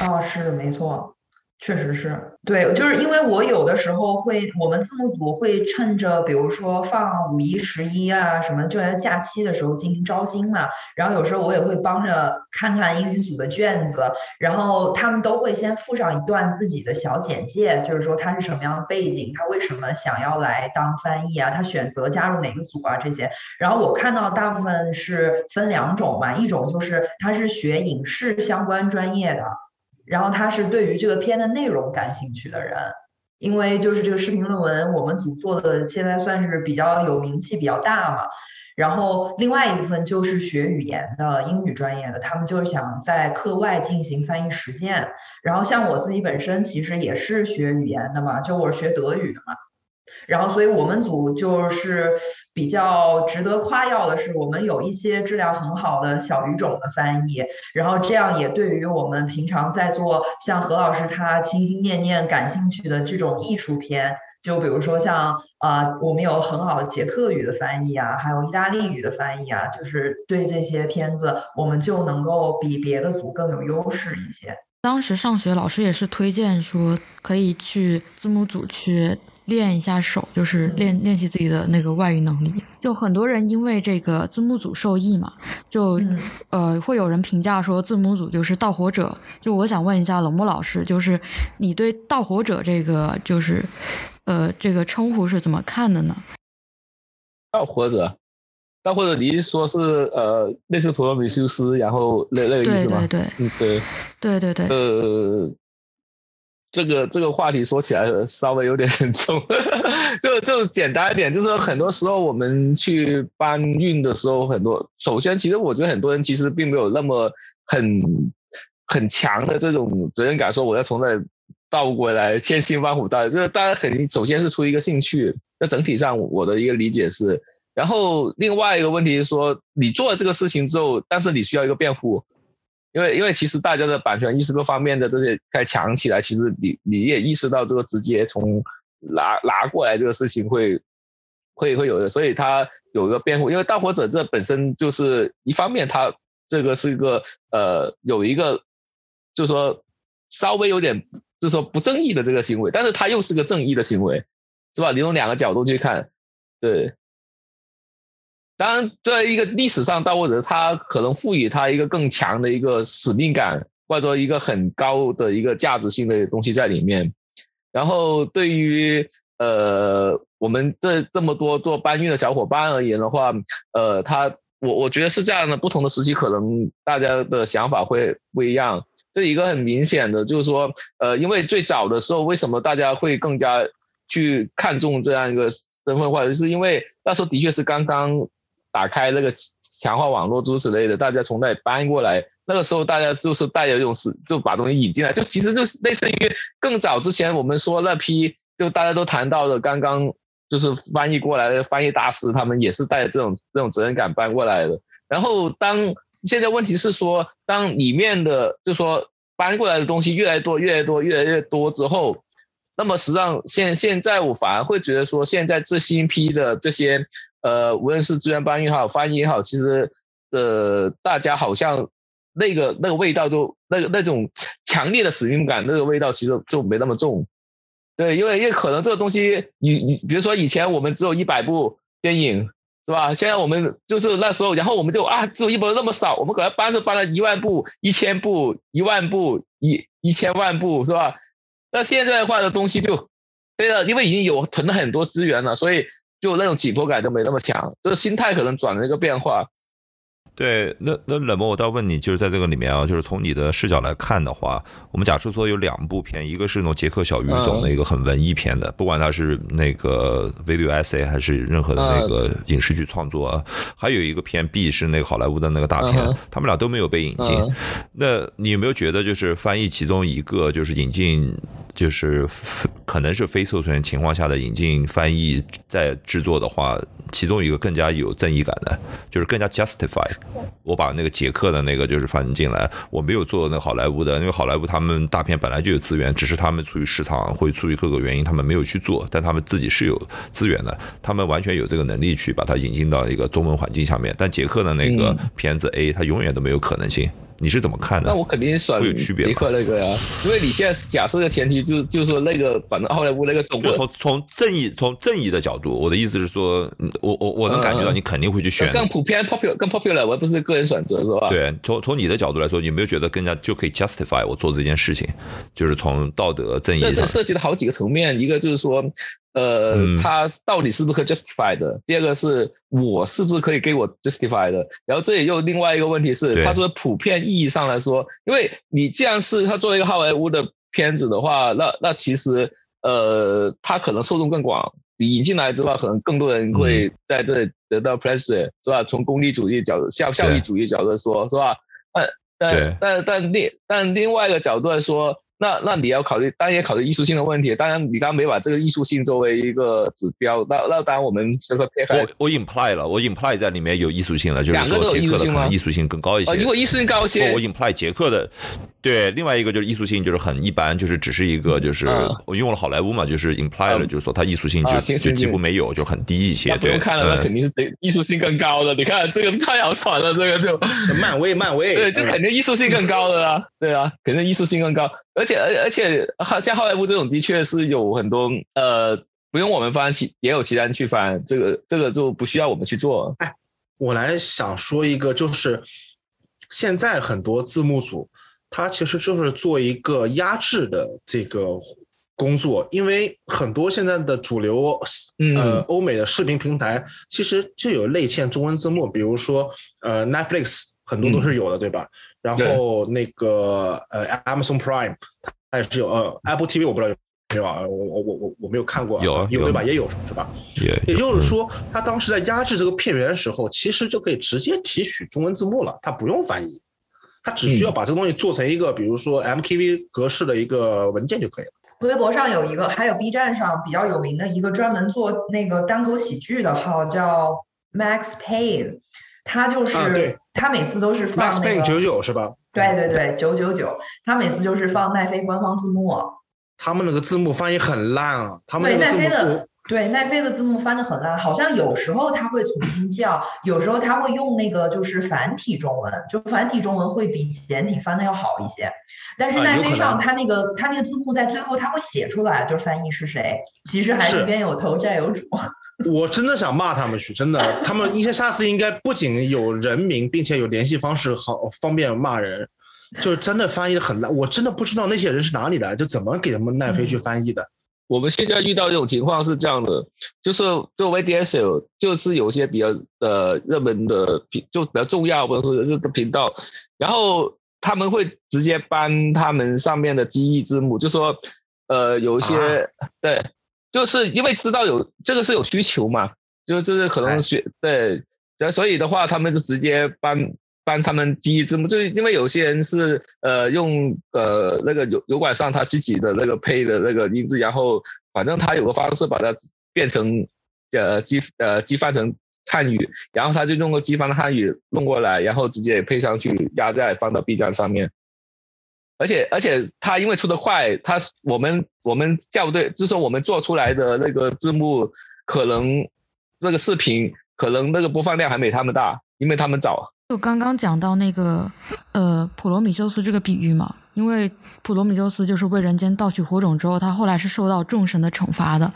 哦，是没错。确实是对，就是因为我有的时候会，我们字幕组会趁着比如说放五一、十一啊什么，就在假期的时候进行招新嘛。然后有时候我也会帮着看看英语组的卷子，然后他们都会先附上一段自己的小简介，就是说他是什么样的背景，他为什么想要来当翻译啊，他选择加入哪个组啊这些。然后我看到大部分是分两种嘛，一种就是他是学影视相关专业的。然后他是对于这个片的内容感兴趣的人，因为就是这个视频论文，我们组做的现在算是比较有名气、比较大嘛。然后另外一部分就是学语言的英语专业的，他们就是想在课外进行翻译实践。然后像我自己本身其实也是学语言的嘛，就我是学德语的嘛。然后，所以我们组就是比较值得夸耀的是，我们有一些质量很好的小语种的翻译。然后这样也对于我们平常在做像何老师他心心念念感兴趣的这种艺术片，就比如说像呃，我们有很好的捷克语的翻译啊，还有意大利语的翻译啊，就是对这些片子，我们就能够比别的组更有优势一些。当时上学，老师也是推荐说可以去字幕组去。练一下手，就是练练习自己的那个外语能力。就很多人因为这个字幕组受益嘛，就呃会有人评价说字幕组就是盗火者。就我想问一下冷漠老师，就是你对盗火者这个就是呃这个称呼是怎么看的呢？盗火者，盗火者，你是说是呃类似普罗米修斯，然后那那个意思吗？对对对，对对对，呃。这个这个话题说起来稍微有点沉重，就就简单一点，就是很多时候我们去搬运的时候，很多首先其实我觉得很多人其实并没有那么很很强的这种责任感，说我要从那倒过来千辛万苦倒，就是大家肯定首先是出于一个兴趣。那整体上我的一个理解是，然后另外一个问题是说，你做了这个事情之后，但是你需要一个辩护。因为因为其实大家的版权意识各方面的这些该强起来，其实你你也意识到这个直接从拿拿过来这个事情会会会有的，所以他有一个辩护。因为盗火者这本身就是一方面，他这个是一个呃有一个就是说稍微有点就是说不正义的这个行为，但是他又是个正义的行为，是吧？你从两个角度去看，对。当然，在一个历史上，盗火者他可能赋予他一个更强的一个使命感，或者说一个很高的一个价值性的东西在里面。然后，对于呃我们这这么多做搬运的小伙伴而言的话，呃，他我我觉得是这样的，不同的时期可能大家的想法会不一样。这一个很明显的就是说，呃，因为最早的时候，为什么大家会更加去看重这样一个身份化，就是因为那时候的确是刚刚打开那个强化网络诸此类的，大家从那里搬过来。那个时候大家就是带着一种是就把东西引进来，就其实就是类似于更早之前我们说那批就大家都谈到的刚刚就是翻译过来的翻译大师，他们也是带着这种这种责任感搬过来的。然后当现在问题是说，当里面的就说搬过来的东西越来越多、越来越多、越来越多之后，那么实际上现现在我反而会觉得说，现在这新批的这些呃，无论是资源搬运也好、翻译也好，其实呃，大家好像。那个那个味道都那个那种强烈的使命感，那个味道其实就没那么重，对，因为因为可能这个东西，你你比如说以前我们只有一百部电影，是吧？现在我们就是那时候，然后我们就啊，只有一本那么少，我们可能搬是搬了一万部、一千部、一万部、一一千万部，是吧？那现在的话的东西就对了，因为已经有囤了很多资源了，所以就那种紧迫感就没那么强，就是心态可能转了一个变化。对，那那冷漠，我倒问你，就是在这个里面啊，就是从你的视角来看的话，我们假设说有两部片，一个是那种杰克小语种的一个很文艺片的，不管它是那个 video essay 还是任何的那个影视剧创作，还有一个片 B 是那个好莱坞的那个大片，他们俩都没有被引进。那你有没有觉得，就是翻译其中一个，就是引进，就是可能是非授权情况下的引进翻译在制作的话，其中一个更加有正义感的，就是更加 justify。我把那个捷克的那个就是放进来，我没有做那个好莱坞的，因为好莱坞他们大片本来就有资源，只是他们出于市场会出于各个原因，他们没有去做，但他们自己是有资源的，他们完全有这个能力去把它引进到一个中文环境下面。但捷克的那个片子 A，它永远都没有可能性。你是怎么看的？那我肯定选杰克那个呀，因为你现在假设的前提就就是说那个反正好莱坞那个总从从正义从正义的角度，我的意思是说，我我我能感觉到你肯定会去选更普遍 popular 更 popular，我不是个人选择是吧？对，从从你的角度来说，有没有觉得更加就可以 justify 我做这件事情？就是从道德正义上，这涉及了好几个层面，一个就是说。呃，他到底是不是可 justify 的？第二个是我是不是可以给我 justify 的？然后这也又另外一个问题是，他说普遍意义上来说，因为你既然是他作为一个好莱坞的片子的话，那那其实呃，他可能受众更广，你引进来之后，可能更多人会在这里得到 pressure，是吧？从功利主义角度、效效益主义角度说，是吧？但但但但另但另外一个角度来说。那那你要考虑，当然也考虑艺术性的问题。当然，你刚刚没把这个艺术性作为一个指标。那那当然，我们这个撇开，我我 imply 了，我 imply 在里面有艺术性了，就是说杰克的可能艺术性更高一些。如果艺术性高一些，我 imply 杰克的。对，另外一个就是艺术性，就是很一般，就是只是一个，就是我用了好莱坞嘛，就是 imply 了，就是说它艺术性就就几乎没有，就很低一些。不用看了，那肯定是得艺术性更高的。你看这个太好传了，这个就 漫威，漫威，对，这肯定艺术性更高的啊，对啊，肯定艺术性更高。而且而而且，像好莱坞这种的确是有很多呃，不用我们翻，其也有其他人去翻，这个这个就不需要我们去做。哎，我来想说一个，就是现在很多字幕组。它其实就是做一个压制的这个工作，因为很多现在的主流呃欧美的视频平台其实就有内嵌中文字幕，比如说呃 Netflix 很多都是有的，对吧？然后那个呃 Amazon Prime 它也是有，呃 Apple TV 我不知道有没有啊，我我我我我没有看过，有有对吧？也有是吧？也也就是说，他当时在压制这个片源的时候，其实就可以直接提取中文字幕了，他不用翻译。他只需要把这个东西做成一个，比如说 MKV 格式的一个文件就可以了。微博上有一个，还有 B 站上比较有名的一个专门做那个单口喜剧的号叫 Max Payne，他就是他每次都是放 Max Payne 九九是吧？对对对，九九九，他每次就是放奈飞官方字幕。他们那个字幕翻译很烂啊，他们那个字幕。对奈飞的字幕翻的很烂，好像有时候他会重新叫，有时候他会用那个就是繁体中文，就繁体中文会比简体翻的要好一些。但是奈飞上他那个他那个字幕在最后他会写出来，就翻译是谁，其实还是冤有头债有主。我真的想骂他们去，真的，他们一些下次应该不仅有人名，并且有联系方式，好方便骂人。就是真的翻译的很烂，我真的不知道那些人是哪里来，就怎么给他们奈飞去翻译的。我们现在遇到这种情况是这样的，就是作为 DSL，就是有些比较呃热门的频，就比较重要或者说这个频道，然后他们会直接搬他们上面的记忆字幕，就说呃有一些对，就是因为知道有这个是有需求嘛，就就是可能学对，所以的话他们就直接帮。帮他们记忆字幕，就是因为有些人是呃用呃那个油油管上他自己的那个配的那个音质，然后反正他有个方式把它变成呃机呃机翻成汉语，然后他就用个机翻的汉语弄过来，然后直接配上去压在放到 B 站上面。而且而且他因为出的快，他我们我们校对就是说我们做出来的那个字幕可能那个视频可能那个播放量还没他们大，因为他们早。就刚刚讲到那个，呃，普罗米修斯这个比喻嘛，因为普罗米修斯就是为人间盗取火种之后，他后来是受到众神的惩罚的，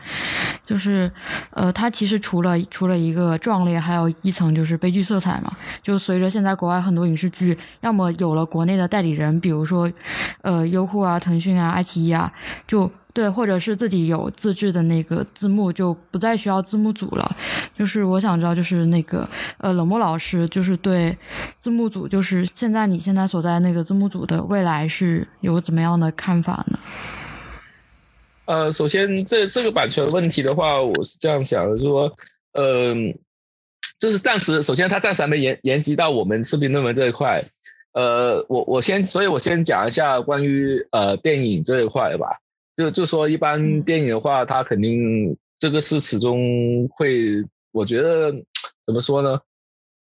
就是，呃，他其实除了除了一个壮烈，还有一层就是悲剧色彩嘛。就随着现在国外很多影视剧，要么有了国内的代理人，比如说，呃，优酷啊、腾讯啊、爱奇艺啊，就。对，或者是自己有自制的那个字幕，就不再需要字幕组了。就是我想知道，就是那个呃，冷漠老师，就是对字幕组，就是现在你现在所在那个字幕组的未来是有怎么样的看法呢？呃，首先这这个版权问题的话，我是这样想的，说，嗯，就是暂时，首先它暂时还没延延及到我们视频论文这一块。呃，我我先，所以我先讲一下关于呃电影这一块吧。就就说一般电影的话，它肯定这个是始终会，我觉得怎么说呢？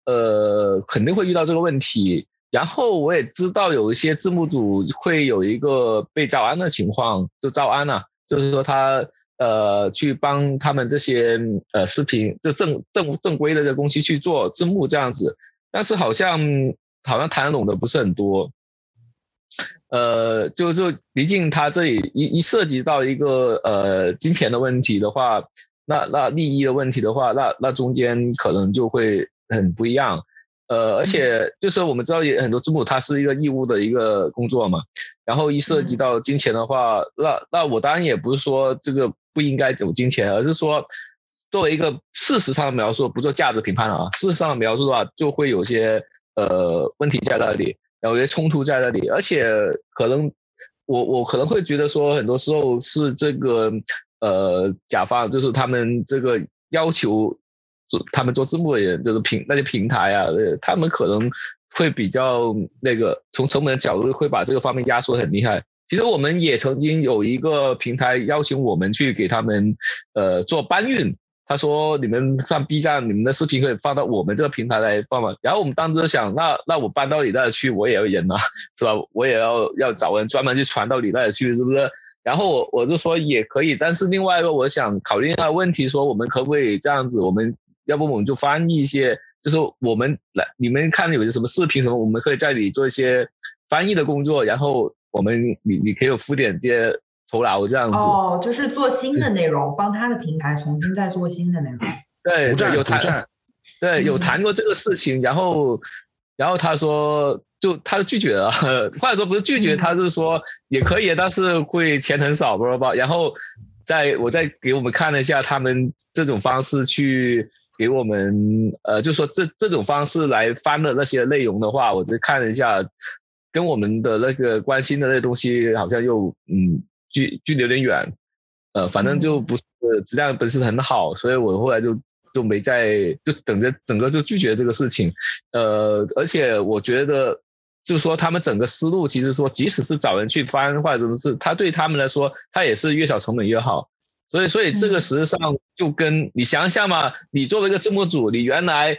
呃，肯定会遇到这个问题。然后我也知道有一些字幕组会有一个被招安的情况，就招安了，就是说他呃去帮他们这些呃视频就正正正规的这公司去做字幕这样子，但是好像好像谈得拢的不是很多。呃，就就毕竟他这里一一涉及到一个呃金钱的问题的话，那那利益的问题的话，那那中间可能就会很不一样。呃，而且就是我们知道也很多字幕它是一个义务的一个工作嘛，然后一涉及到金钱的话，那那我当然也不是说这个不应该走金钱，而是说作为一个事实上的描述，不做价值评判了啊。事实上的描述的话，就会有些呃问题在那里。有些冲突在那里，而且可能我我可能会觉得说，很多时候是这个呃甲方，就是他们这个要求做做他们做字幕的人，就是平那些平台啊，他们可能会比较那个从成本的角度会把这个方面压缩很厉害。其实我们也曾经有一个平台邀请我们去给他们呃做搬运。他说：“你们上 B 站，你们的视频可以放到我们这个平台来放嘛？”然后我们当时想，那那我搬到你那儿去，我也要人啊，是吧？我也要要找人专门去传到你那里去，是不是？然后我我就说也可以，但是另外一个我想考虑一下问题，说我们可不可以这样子？我们要不我们就翻译一些，就是我们来你们看有些什么视频什么，我们可以在里做一些翻译的工作，然后我们你你可以付点这些。酬劳这样子哦，就是做新的内容，帮他的平台重新再做新的内容。对，有谈，对，有谈过这个事情，然后，然后他说，就他拒绝了，或者说不是拒绝，他是说也可以，但是会钱很少，不知道然后，在我再给我们看了一下他们这种方式去给我们，呃，就说这这种方式来翻的那些内容的话，我就看了一下，跟我们的那个关心的那东西好像又嗯。距距离有点远，呃，反正就不是质量不是很好，所以我后来就就没再就等着整个就拒绝这个事情，呃，而且我觉得就是说他们整个思路其实说，即使是找人去翻或者什么是，他对他们来说，他也是越小成本越好，所以所以这个实际上就跟你想想嘛，你作为一个字幕组，你原来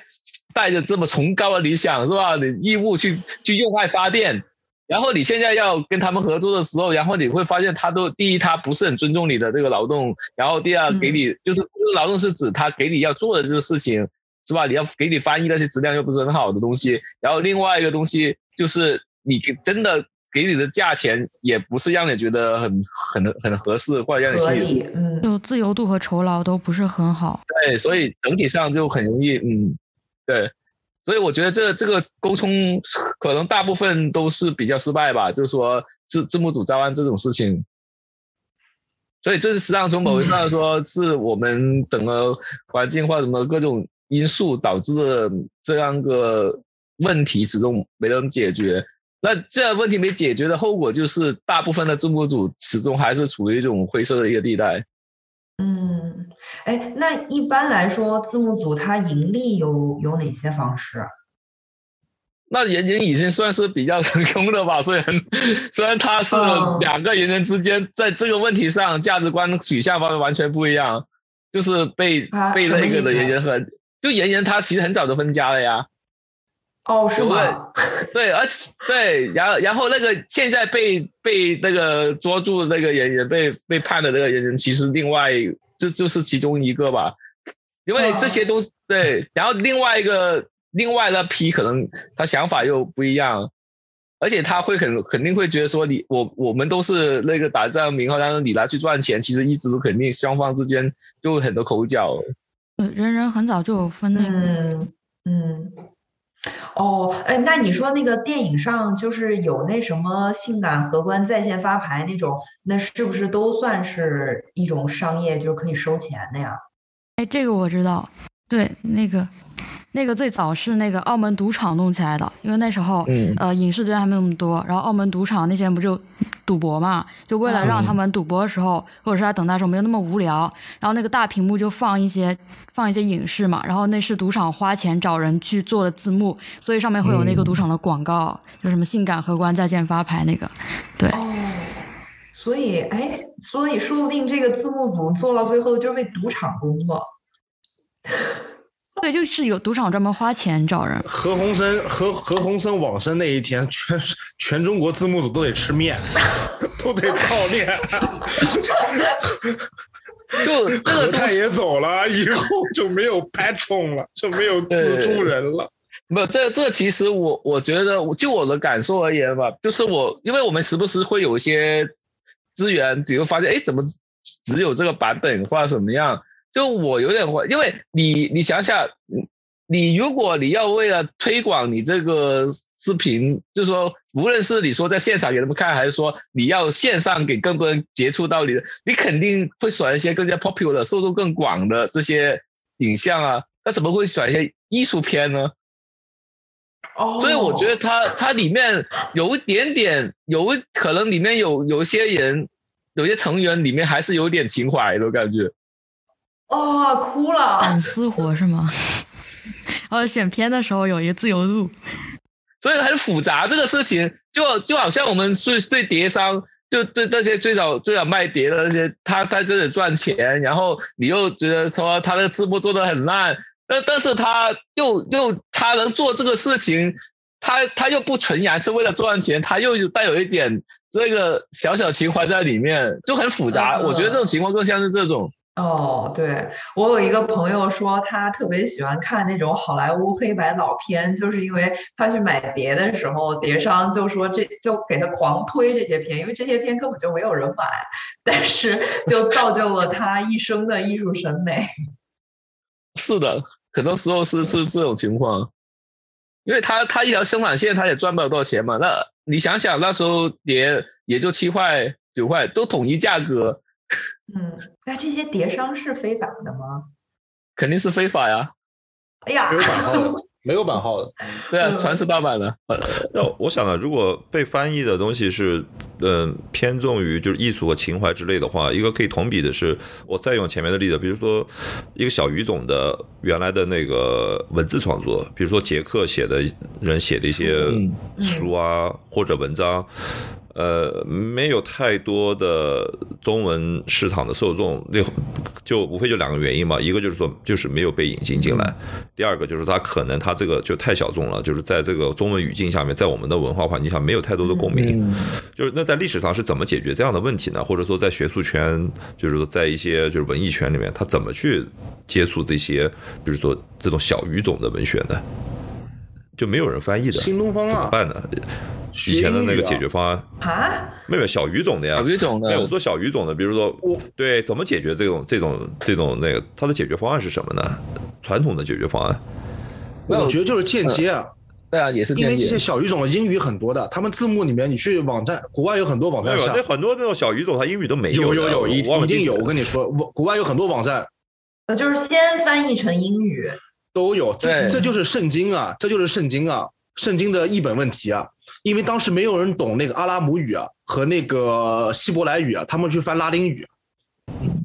带着这么崇高的理想是吧？你义务去去用爱发电。然后你现在要跟他们合作的时候，然后你会发现他都第一他不是很尊重你的这个劳动，然后第二给你就是劳动是指他给你要做的这个事情是吧？你要给你翻译那些质量又不是很好的东西，然后另外一个东西就是你真的给你的价钱也不是让你觉得很很很合适或者让你心里嗯，就自由度和酬劳都不是很好。对，所以整体上就很容易嗯，对。所以我觉得这这个沟通可能大部分都是比较失败吧，就是说字字幕组招安这种事情。所以这是实际上从某种上来说，是我们整个环境或什么各种因素导致的这样个问题始终没能解决。那这样问题没解决的后果就是，大部分的字幕组始终还是处于一种灰色的一个地带。嗯，哎，那一般来说，字幕组它盈利有有哪些方式？那人人已经算是比较成功的吧，虽然虽然他是两个人人之间在这个问题上价值观取向方面完全不一样，就是被被那个的人人和就人人他其实很早就分家了呀。哦，是吗？对，而且对，然后然后那个现在被被那个捉住那个人人被被判的那个人人，其实另外这就是其中一个吧，因为这些都对，然后另外一个。另外那批可能他想法又不一样，而且他会肯肯定会觉得说你我我们都是那个打仗名号，但是你拿去赚钱，其实一直都肯定双方之间就很多口角。嗯，人人很早就有分那个。嗯嗯。哦，哎，那你说那个电影上就是有那什么性感荷官在线发牌那种，那是不是都算是一种商业，就是可以收钱的呀？哎，这个我知道，对那个。那个最早是那个澳门赌场弄起来的，因为那时候，呃，影视资源还没那么多，然后澳门赌场那些人不就赌博嘛，就为了让他们赌博的时候，或者是在等待的时候没有那么无聊，然后那个大屏幕就放一些放一些影视嘛，然后那是赌场花钱找人去做的字幕，所以上面会有那个赌场的广告，就什么性感荷官在线发牌那个，对。哦，所以，哎，所以说不定这个字幕组做到最后就是为赌场工作。对，就是有赌场专门花钱找人。何鸿燊何何鸿燊往生那一天，全 全中国字幕组都得吃面，都得泡面。就何太爷走了以后，就没有 patron 了，就没有资助人了。没有，这这其实我我觉得，就我的感受而言吧，就是我，因为我们时不时会有一些资源，比如发现，哎，怎么只有这个版本或者怎么样。就我有点怀，因为你你想想，你如果你要为了推广你这个视频，就是说，无论是你说在现场给他们看，还是说你要线上给更多人接触到你的，你肯定会选一些更加 popular、受众更广的这些影像啊。那怎么会选一些艺术片呢？哦，所以我觉得它它里面有一点点，有可能里面有有一些人，有些成员里面还是有点情怀的感觉。哦，哭了！反私活是吗？然 后选片的时候有一个自由度，所以很复杂。这个事情就就好像我们是对碟商，就对那些最早最早卖碟的那些，他在这里赚钱，然后你又觉得说他的字幕做的很烂，但但是他又又他能做这个事情，他他又不纯然是为了赚钱，他又带有一点这个小小情怀在里面，就很复杂。我觉得这种情况更像是这种。哦，对我有一个朋友说，他特别喜欢看那种好莱坞黑白老片，就是因为他去买碟的时候，碟商就说这就给他狂推这些片，因为这些片根本就没有人买，但是就造就了他一生的艺术审美。是的，很多时候是是这种情况，因为他他一条生产线他也赚不了多少钱嘛。那你想想那时候碟也就七块九块，都统一价格。嗯，那这些叠商是非法的吗？肯定是非法呀！哎呀，没有版号的，没有版号的，对啊，全是盗版的。那我想啊，如果被翻译的东西是，嗯，偏重于就是艺术和情怀之类的话，一个可以同比的是，我再用前面的例子，比如说一个小语种的原来的那个文字创作，比如说杰克写的人写的一些书啊或者文章。呃，没有太多的中文市场的受众，那就无非就两个原因嘛，一个就是说就是没有被引进进来，第二个就是它可能它这个就太小众了，就是在这个中文语境下面，在我们的文化环境下没有太多的共鸣。就是那在历史上是怎么解决这样的问题呢？或者说在学术圈，就是说在一些就是文艺圈里面，他怎么去接触这些，比如说这种小语种的文学呢？就没有人翻译的，新东方啊，怎么办呢？以前的那个解决方案啊，没有小语种的呀，小语种的。没有我说小语种的，比如说我对怎么解决这种这种这种那个，它的解决方案是什么呢？传统的解决方案，我觉得就是间接啊，对啊，也是因为这些小语种的英语很多的，他们字幕里面你去网站，国外有很多网站上，那很多那种小语种，它英语都没有。有有有，一一定有。我跟你说，国外有很多网站，呃，就是先翻译成英语，都有。这这就是圣经啊，这就是圣经啊，圣经的译本问题啊。因为当时没有人懂那个阿拉姆语啊和那个希伯来语啊，他们去翻拉丁语。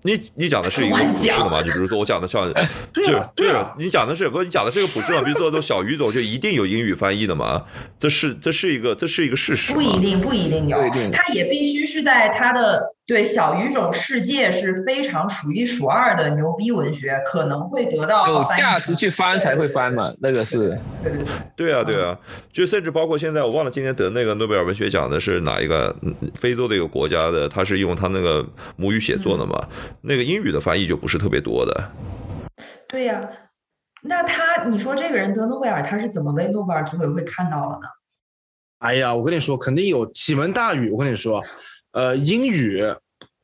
你你讲的是一个普世的吗？就比如说我讲的像，对啊对啊，你讲的是不？你讲的是一个普世嘛？比如说都小语种就一定有英语翻译的吗？这是这是一个这是一个事实。不一定不一定有，他也必须是在他的。对小语种世界是非常数一数二的牛逼文学，可能会得到有价值去翻才会翻嘛，那个是。对啊，对啊，就甚至包括现在，我忘了今天得那个诺贝尔文学奖的是哪一个非洲的一个国家的，他是用他那个母语写作的嘛，那个英语的翻译就不是特别多的。对呀，那他你说这个人得诺贝尔，他是怎么被诺贝尔组委会看到了呢？哎呀，我跟你说，肯定有启蒙大语。我跟你说，呃，英语。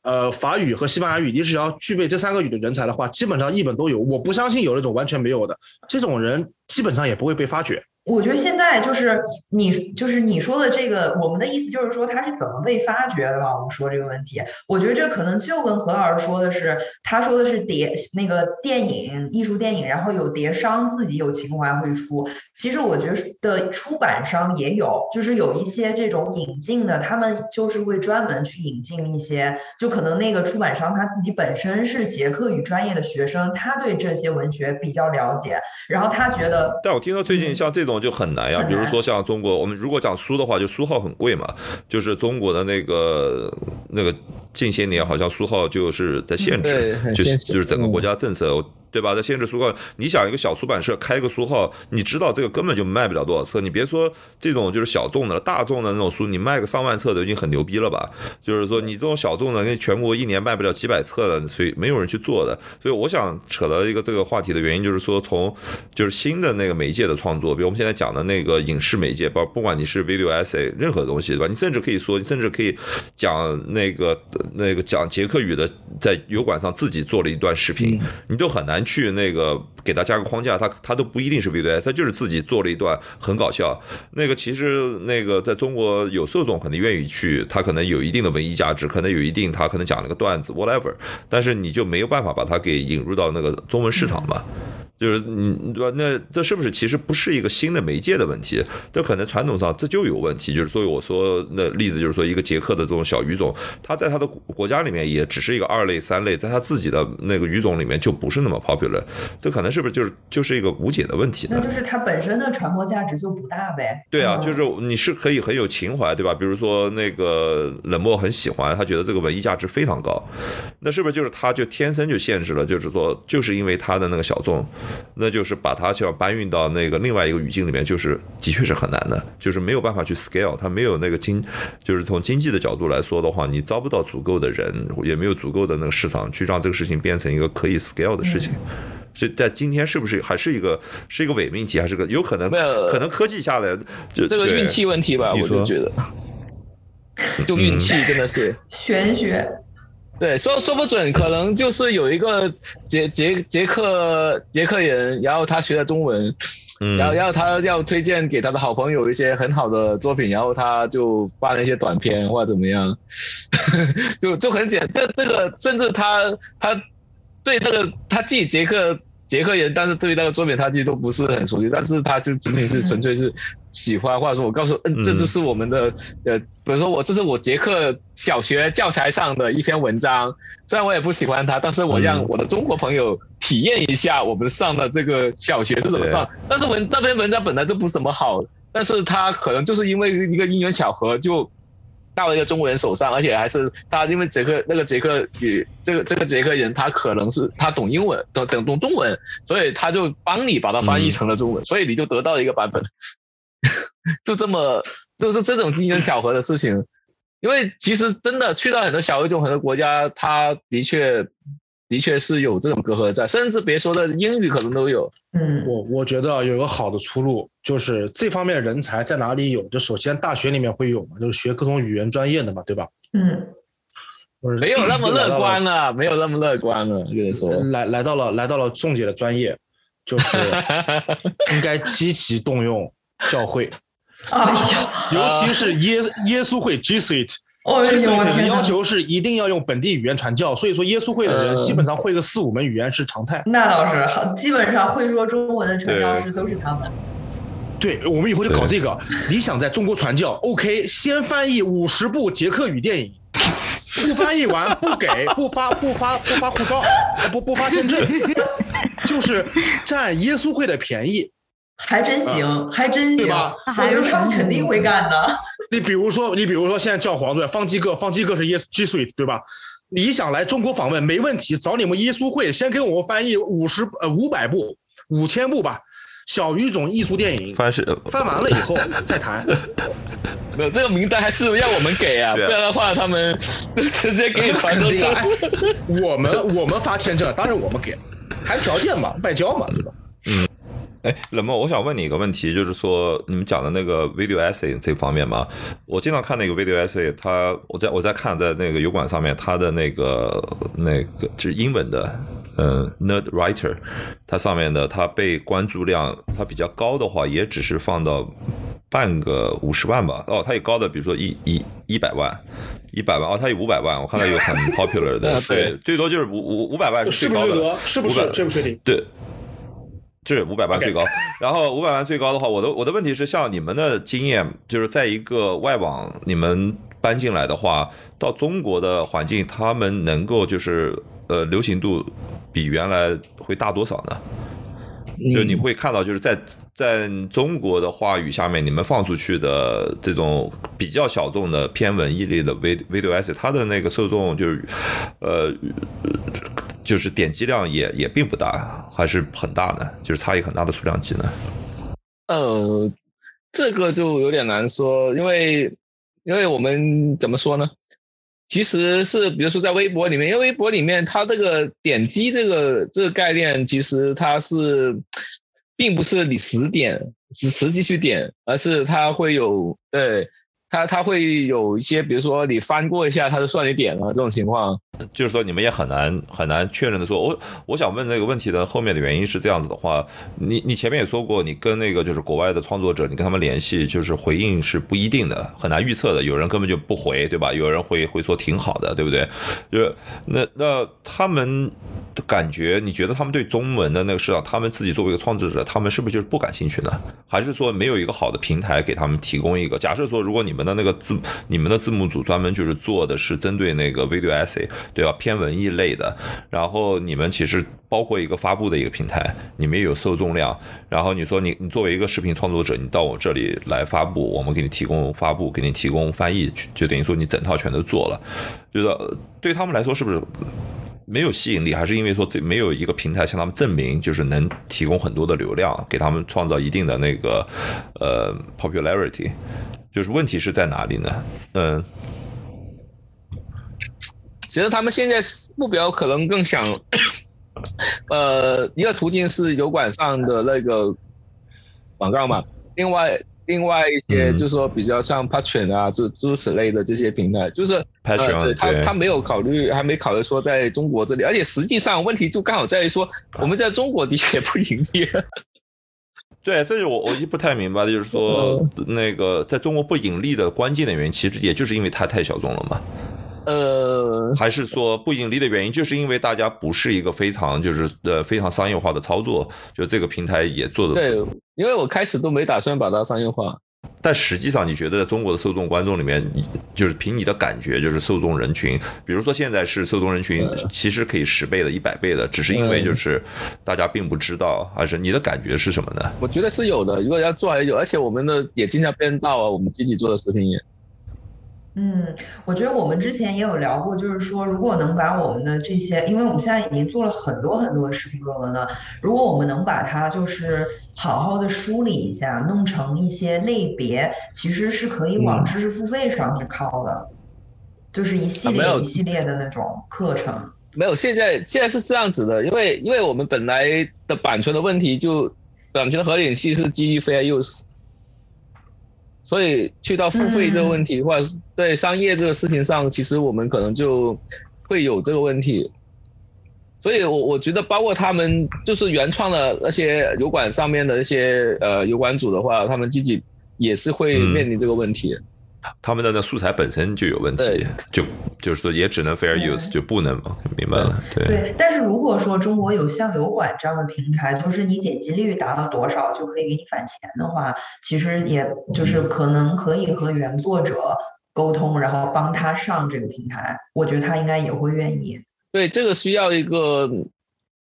呃，法语和西班牙语，你只要具备这三个语的人才的话，基本上一本都有。我不相信有那种完全没有的，这种人基本上也不会被发掘。我觉得现在就是你，就是你说的这个，我们的意思就是说他是怎么被发掘的吧？我们说这个问题，我觉得这可能就跟何老师说的是，他说的是碟那个电影艺术电影，然后有碟商自己有情怀会出。其实我觉得的出版商也有，就是有一些这种引进的，他们就是会专门去引进一些，就可能那个出版商他自己本身是捷克语专业的学生，他对这些文学比较了解，然后他觉得。但我听说最近像这种。就很难呀，比如说像中国，我们如果讲书的话，就书号很贵嘛，就是中国的那个那个近些年好像书号就是在限制，就就是整个国家政策。对吧？在限制书号，你想一个小出版社开个书号，你知道这个根本就卖不了多少册。你别说这种就是小众的，大众的那种书，你卖个上万册都已经很牛逼了吧？就是说你这种小众的，那全国一年卖不了几百册的，所以没有人去做的。所以我想扯到一个这个话题的原因，就是说从就是新的那个媒介的创作，比如我们现在讲的那个影视媒介，包不管你是 video essay 任何东西，对吧？你甚至可以说，你甚至可以讲那个那个讲捷克语的，在油管上自己做了一段视频，你都很难。去那个给他加个框架，他他都不一定是 V D，他就是自己做了一段很搞笑。那个其实那个在中国有受众肯定愿意去，他可能有一定的文艺价值，可能有一定他可能讲了个段子 whatever，但是你就没有办法把它给引入到那个中文市场嘛。就是你对吧？那这是不是其实不是一个新的媒介的问题？这可能传统上这就有问题。就是所以我说那例子就是说，一个捷克的这种小语种，它在它的国家里面也只是一个二类、三类，在它自己的那个语种里面就不是那么 popular。这可能是不是就是就是一个无解的问题呢？那就是它本身的传播价值就不大呗。对啊，就是你是可以很有情怀，对吧？比如说那个冷漠很喜欢，他觉得这个文艺价值非常高，那是不是就是他就天生就限制了？就是说，就是因为他的那个小众。那就是把它就要搬运到那个另外一个语境里面，就是的确是很难的，就是没有办法去 scale，它没有那个经，就是从经济的角度来说的话，你招不到足够的人，也没有足够的那个市场去让这个事情变成一个可以 scale 的事情。所以在今天是不是还是一个是一个伪命题，还是个有可能可能科技下来就这个运气问题吧？我就觉得，就运气真的是玄学。对，说说不准，可能就是有一个捷捷捷克捷克人，然后他学了中文，然后然后他要推荐给他的好朋友一些很好的作品，然后他就发了一些短片或者怎么样，就就很简，这这个甚至他他对那个他自己捷克。捷克人，但是对于那个作品，他其实都不是很熟悉，但是他就仅仅是纯粹是喜欢，或者说我告诉，嗯，这就是我们的，呃，比如说我这是我杰克小学教材上的一篇文章，虽然我也不喜欢它，但是我让我的中国朋友体验一下我们上的这个小学是怎么上，但是文那篇文章本来就不怎么好，但是他可能就是因为一个因缘巧合就。到了一个中国人手上，而且还是他，因为杰克那个杰克语，这个这个杰克人他可能是他懂英文，懂懂懂中文，所以他就帮你把它翻译成了中文，所以你就得到了一个版本，就这么就是这种机缘巧合的事情，因为其实真的去到很多小语种很多国家，他的确。的确是有这种隔阂在，甚至别说的英语可能都有。嗯，我我觉得有个好的出路，就是这方面人才在哪里有？就首先大学里面会有嘛，就是学各种语言专业的嘛，对吧？嗯，没有那么乐观了，没有那么乐观了，跟你说。来来到了来到了宋姐的专业，就是 应该积极动用教会，哎呀，尤其是耶耶稣会 Jesuit。哦耶稣会的要求是一定要用本地语言传教，所以说耶稣会的人呃基本上会个四五门语言是常态。那倒是，好基本上会说中文的传教士都是他们。对，我们以后就搞这个。你想在中国传教，OK，先翻译五十部捷克语电影，不翻译完不给，不发不发不发护照，不不发签证，就是占耶稣会的便宜。还真行，还真行对吧，那还是我觉得他们肯定会干的。你比如说，你比如说现在教皇对吧方基各，方基各是耶 G Suite 对吧？你想来中国访问没问题，找你们耶稣会先给我们翻译五十呃五百部、五千部吧，小语种艺术电影，翻是翻完了以后再谈。没有这个名单还是要我们给啊，不然的话他们 直接给你传肯过去。定啊！哎我们我们发签证，当然我们给，谈条件嘛，外交嘛，对吧？哎，冷漠，我想问你一个问题，就是说你们讲的那个 video essay 这方面嘛，我经常看那个 video essay，它我在我在看在那个油管上面，它的那个那个就是英文的，嗯，nerd writer，它上面的它被关注量它比较高的话，也只是放到半个五十万吧，哦，它有高的，比如说一一一百万。一百万哦，它有五百万，我看到有很 popular 的，啊对对，最多就是五五五百万是最高的不是？，是不是确不确定？对，是五百万最高。然后五百万最高的话，我的我的问题是，像你们的经验，就是在一个外网你们搬进来的话，到中国的环境，他们能够就是呃流行度比原来会大多少呢？就你会看到，就是在在中国的话语下面，你们放出去的这种比较小众的偏文艺类的 vid- video essay，它的那个受众就是，呃，就是点击量也也并不大，还是很大的，就是差异很大的数量级呢。呃，这个就有点难说，因为因为我们怎么说呢？其实是比如说在微博里面，因为微博里面它这个点击这个这个概念，其实它是并不是你实点实实际去点，而是它会有对它它会有一些，比如说你翻过一下，它就算你点了这种情况。就是说你们也很难很难确认的说，我我想问这个问题的后面的原因是这样子的话，你你前面也说过，你跟那个就是国外的创作者，你跟他们联系，就是回应是不一定的，很难预测的，有人根本就不回，对吧？有人会会说挺好的，对不对？就是那那他们的感觉，你觉得他们对中文的那个市场，他们自己作为一个创作者，他们是不是就是不感兴趣呢？还是说没有一个好的平台给他们提供一个？假设说，如果你你们的那个字，你们的字幕组专门就是做的是针对那个 video essay，对吧？偏文艺类的，然后你们其实包括一个发布的一个平台，你们也有受众量，然后你说你你作为一个视频创作者，你到我这里来发布，我们给你提供发布，给你提供翻译，就等于说你整套全都做了，就是对他们来说是不是？没有吸引力，还是因为说这没有一个平台向他们证明，就是能提供很多的流量，给他们创造一定的那个呃 popularity，就是问题是在哪里呢？嗯，其实他们现在目标可能更想，呃，一个途径是油管上的那个广告嘛，另外另外一些嗯。就是说比较像 Patreon 啊，诸诸如此类的这些平台，就是 Patreon，他他没有考虑，还没考虑说在中国这里，而且实际上问题就刚好在于说我们在中国的确不盈利。对，这是我我一不太明白的，就是说那个在中国不盈利的关键的原因，其实也就是因为它太小众了嘛。呃，还是说不盈利的原因，就是因为大家不是一个非常就是呃非常商业化的操作，就这个平台也做的。对，因为我开始都没打算把它商业化。但实际上，你觉得在中国的受众观众里面，你就是凭你的感觉，就是受众人群，比如说现在是受众人群，其实可以十倍的、一百倍的，只是因为就是大家并不知道，还是你的感觉是什么呢？我觉得是有的，如果要做还有，而且我们的也经常变道啊，我们自己做的视频也。嗯，我觉得我们之前也有聊过，就是说，如果能把我们的这些，因为我们现在已经做了很多很多的视频论文了，如果我们能把它就是好好的梳理一下，弄成一些类别，其实是可以往嗯。知识付费上去靠的，就是一系列一系列的那种课程。没有，现在现在是这样子的，因为因为我们本来的版权的问题就版权的合理性是基于 fair use，所以去到付费这个问题，或者是对商业这个事情上，其实我们可能就会有这个问题。所以我我觉得包括他们就是原创的那些油管上面的那些呃油管组的话，他们自己也是会面临这个问题。他们的那素材本身就有问题，就就是说也只能 fair use，就不能嘛，明白了？对。对，但是如果说中国有像油管这样的平台，就是你点击率达到多少就可以给你返钱的话，其实也就是可能可以和原作者沟通，然后帮他上这个平台，我觉得他应该也会愿意。对，这个需要一个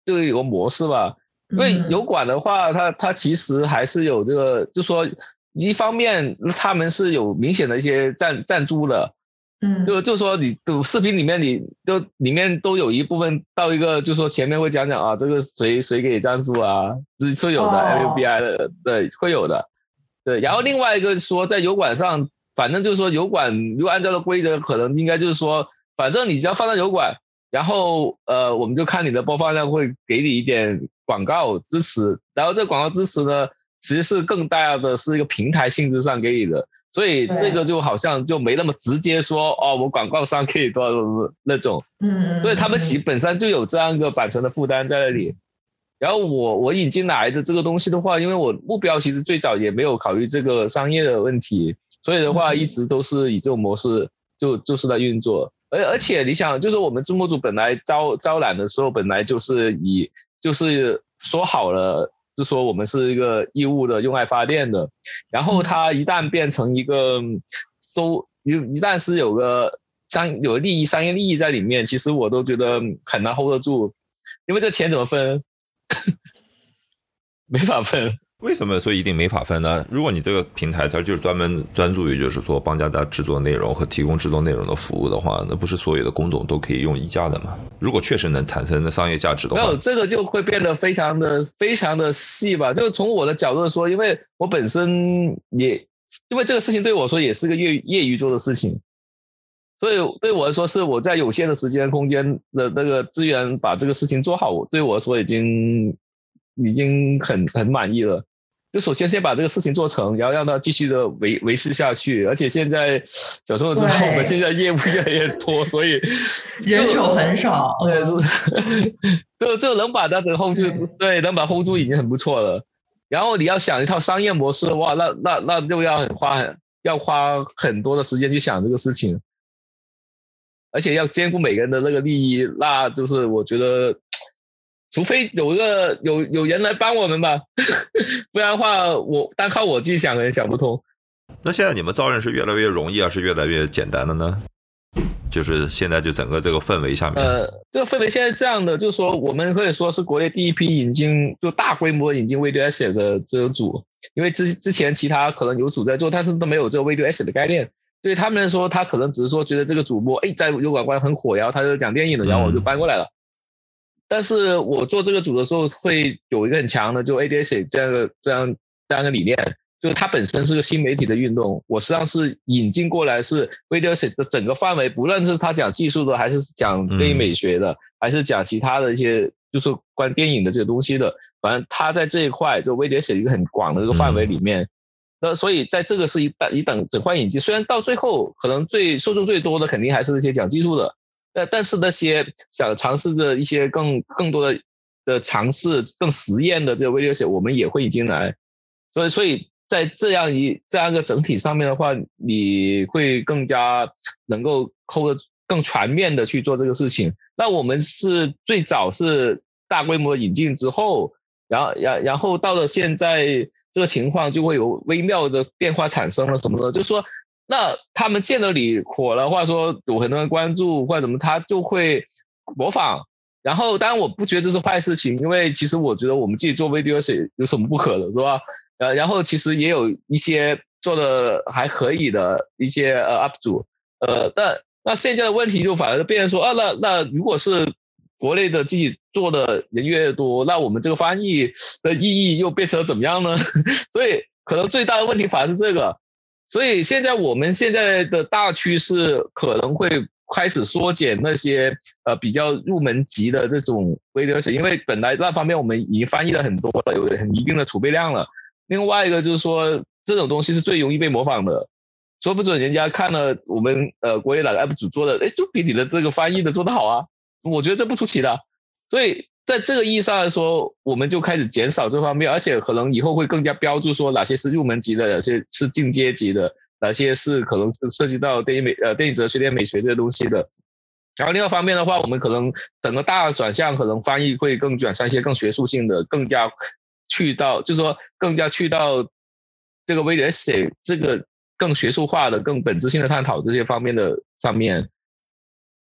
这个有个模式吧，因为油管的话，它它其实还是有这个，就说。一方面，他们是有明显的一些赞赞助的，嗯，就就说你都视频里面你都里面都有一部分到一个，就说前面会讲讲啊，这个谁谁给赞助啊，是是有的，LBI 的，对，会有的，对。然后另外一个说在油管上，反正就是说油管如果按照的规则，可能应该就是说，反正你只要放到油管，然后呃，我们就看你的播放量会给你一点广告支持，然后这广告支持呢。其实是更大的是一个平台性质上给你的，所以这个就好像就没那么直接说哦，我广告商可以多少那种，嗯，所以他们其实本身就有这样一个版权的负担在那里。然后我我引进来的这个东西的话，因为我目标其实最早也没有考虑这个商业的问题，所以的话一直都是以这种模式就就是在运作。而而且你想，就是我们字幕组本来招招揽的时候，本来就是以就是说好了。就说我们是一个义务的用爱发电的，然后它一旦变成一个都，一一旦是有个商有利益商业利益在里面，其实我都觉得很难 hold 得住，因为这钱怎么分，没法分。为什么说一定没法分呢？如果你这个平台它就是专门专注于就是说帮大家制作内容和提供制作内容的服务的话，那不是所有的工种都可以用一家的吗？如果确实能产生的商业价值的话，没有这个就会变得非常的非常的细吧。就从我的角度说，因为我本身也因为这个事情对我说也是个业业余做的事情，所以对我来说是我在有限的时间空间的那个资源把这个事情做好，对我来说已经已经很很满意了。就首先先把这个事情做成，然后让它继续的维维持下去。而且现在小众之后，我们现在业务越来越多，所以 人手很少。对，是，就就能把它整个 hold 住，对，能把 hold 住已经很不错了。然后你要想一套商业模式，哇，那那那就要很花很要花很多的时间去想这个事情，而且要兼顾每个人的那个利益，那就是我觉得。除非有一个有有人来帮我们吧，不然的话，我单靠我自己想也想不通。那现在你们招人是越来越容易，还是越来越简单的呢？就是现在就整个这个氛围下面，呃，这个氛围现在这样的，就是说我们可以说是国内第一批引进就大规模引进 video asset 的这个组，因为之之前其他可能有组在做，但是都没有这个 video asset 的概念。对他们来说，他可能只是说觉得这个主播哎在油管关很火，然后他就讲电影的，然后我就搬过来了。但是我做这个组的时候，会有一个很强的，就 ADS 这样的这样这样的理念，就是它本身是个新媒体的运动。我实际上是引进过来是 ADS 的整个范围，不论是他讲技术的，还是讲电影美学的，还是讲其他的一些就是关电影的这个东西的，反正他在这一块就 ADS 一个很广的这个范围里面。那所以在这个是一等一等整块引进，虽然到最后可能最受众最多的肯定还是那些讲技术的。但但是那些想尝试着一些更更多的的尝试、更实验的这个 video 我们也会引进来。所以，所以在这样一这样一个整体上面的话，你会更加能够抠的更全面的去做这个事情。那我们是最早是大规模引进之后，然后然然后到了现在这个情况就会有微妙的变化产生了什么呢？就是说。那他们见到你火了，或者说有很多人关注或者怎么，他就会模仿。然后，当然我不觉得这是坏事情，因为其实我觉得我们自己做 video 是有什么不可的，是吧？呃，然后其实也有一些做的还可以的一些呃 up 主，呃，但那现在的问题就反而变成说啊，那那如果是国内的自己做的人越来越多，那我们这个翻译的意义又变成了怎么样呢？所以可能最大的问题反而是这个。所以现在我们现在的大趋势可能会开始缩减那些呃比较入门级的这种微流写，因为本来那方面我们已经翻译了很多了，有很一定的储备量了。另外一个就是说，这种东西是最容易被模仿的，说不准人家看了我们呃国内哪个 UP 主做的，哎，就比你的这个翻译的做得好啊。我觉得这不出奇的。所以在这个意义上来说，我们就开始减少这方面，而且可能以后会更加标注说哪些是入门级的，哪些是进阶级的，哪些是可能是涉及到电影美呃电影哲学、电影美学这些东西的。然后另外方面的话，我们可能整个大的转向，可能翻译会更转向一些更学术性的，更加去到就是说更加去到这个 VDSA 这个更学术化的、更本质性的探讨这些方面的上面。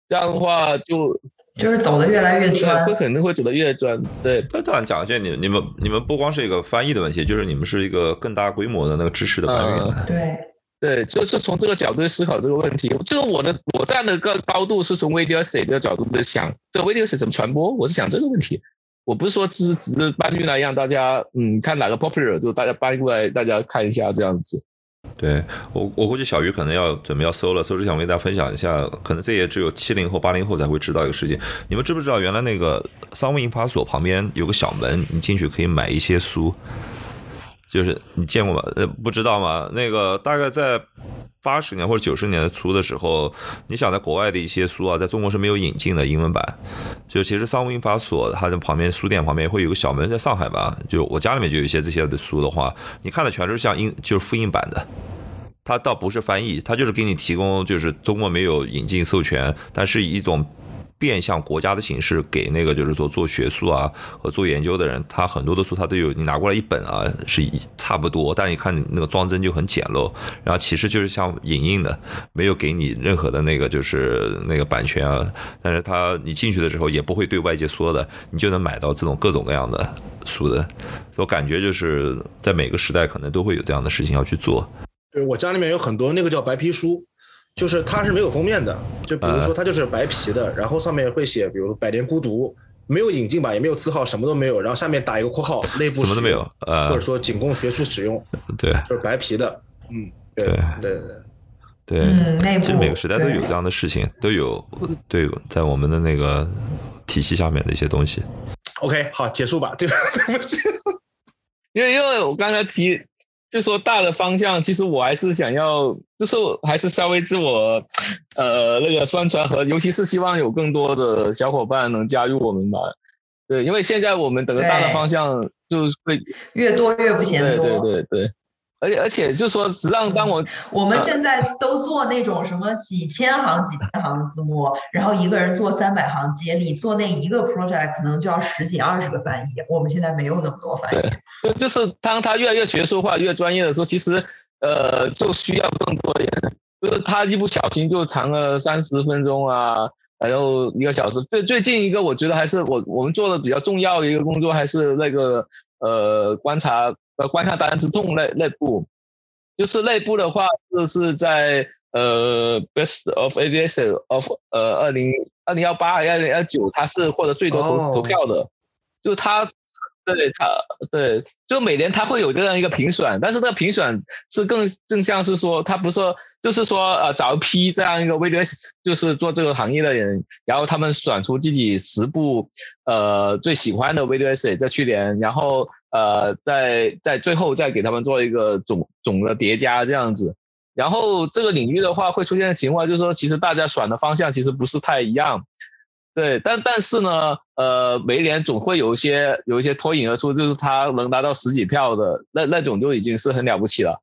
这样的话就就是走的越来越专，会肯定会走的越专。对，那这样讲一下，你你们你们不光是一个翻译的问题，就是你们是一个更大规模的那个知识的搬运。对对，就是从这个角度去思考这个问题。这个我的我站的个高度是从 video essay 的角度在想，这 video essay 怎么传播？我是想这个问题。我不是说只只是搬运来让大家嗯看哪个 popular 就大家搬过来大家看一下这样子。对我，我估计小鱼可能要准备要搜了，搜之前我跟大家分享一下，可能这也只有七零后、八零后才会知道一个事情。你们知不知道，原来那个商务印发所旁边有个小门，你进去可以买一些书，就是你见过吗？呃，不知道吗？那个大概在八十年或者九十年代初的时候，你想在国外的一些书啊，在中国是没有引进的英文版。就其实商务印发所它的旁边书店旁边会有个小门，在上海吧，就我家里面就有一些这些的书的话，你看的全是像印就是复印版的。它倒不是翻译，它就是给你提供，就是中国没有引进授权，但是一种变相国家的形式给那个就是说做学术啊和做研究的人，他很多的书他都有，你拿过来一本啊是差不多，但你看你那个装帧就很简陋，然后其实就是像影印的，没有给你任何的那个就是那个版权啊，但是他你进去的时候也不会对外界说的，你就能买到这种各种各样的书的，我感觉就是在每个时代可能都会有这样的事情要去做。对我家里面有很多那个叫白皮书，就是它是没有封面的，就比如说它就是白皮的，然后上面会写，比如《百年孤独》，没有引进版，也没有字号，什么都没有，然后下面打一个括号，内部什么都没有，呃，或者说仅供学术使用，对，就是白皮的，嗯，对对对对，其实每个时代都有这样的事情，都有对，在我们的那个体系下面的一些东西。OK，好，结束吧，对对不起，因为因为我刚才提。就说大的方向，其实我还是想要，就是还是稍微自我，呃，那个宣传和，尤其是希望有更多的小伙伴能加入我们吧。对，因为现在我们整个大的方向就会越多越不嫌多。对对对对。而且而且，就说实际上，当我我们现在都做那种什么几千行、几千行的字幕，然后一个人做三百行接力，做那一个 project 可能就要十几二十个翻译。我们现在没有那么多翻译。对，就就是当他越来越学术化、越专业的时候，其实呃就需要更多人。就是他一不小心就长了三十分钟啊，然后一个小时。最最近一个，我觉得还是我我们做的比较重要的一个工作，还是那个呃观察。呃，观察单子痛内内部，就是内部的话，就是在呃 Best of Aviation of 呃二零二零幺八二零幺九，它是获得最多投投票的，就它。对他，对，就每年他会有这样一个评选，但是这个评选是更更像是说，他不是说，就是说，呃，找一批这样一个 video，就是做这个行业的人，然后他们选出自己十部，呃，最喜欢的 VDS，在去年，然后呃，在在最后再给他们做一个总总的叠加这样子，然后这个领域的话会出现的情况就是说，其实大家选的方向其实不是太一样。对，但但是呢，呃，每年总会有一些有一些脱颖而出，就是他能拿到十几票的那那种就已经是很了不起了。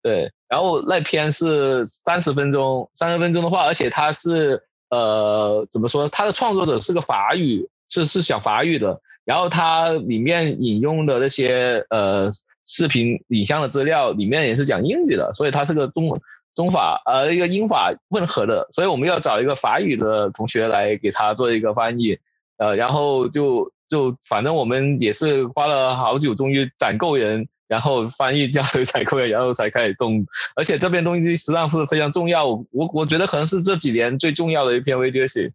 对，然后那篇是三十分钟，三十分钟的话，而且他是呃怎么说，他的创作者是个法语，是是讲法语的，然后他里面引用的那些呃视频影像的资料里面也是讲英语的，所以他是个中文。中法呃一个英法混合的，所以我们要找一个法语的同学来给他做一个翻译，呃，然后就就反正我们也是花了好久，终于攒够人，然后翻译交流采购，然后才开始动。而且这篇东西实际上是非常重要，我我觉得可能是这几年最重要的一篇 video 写。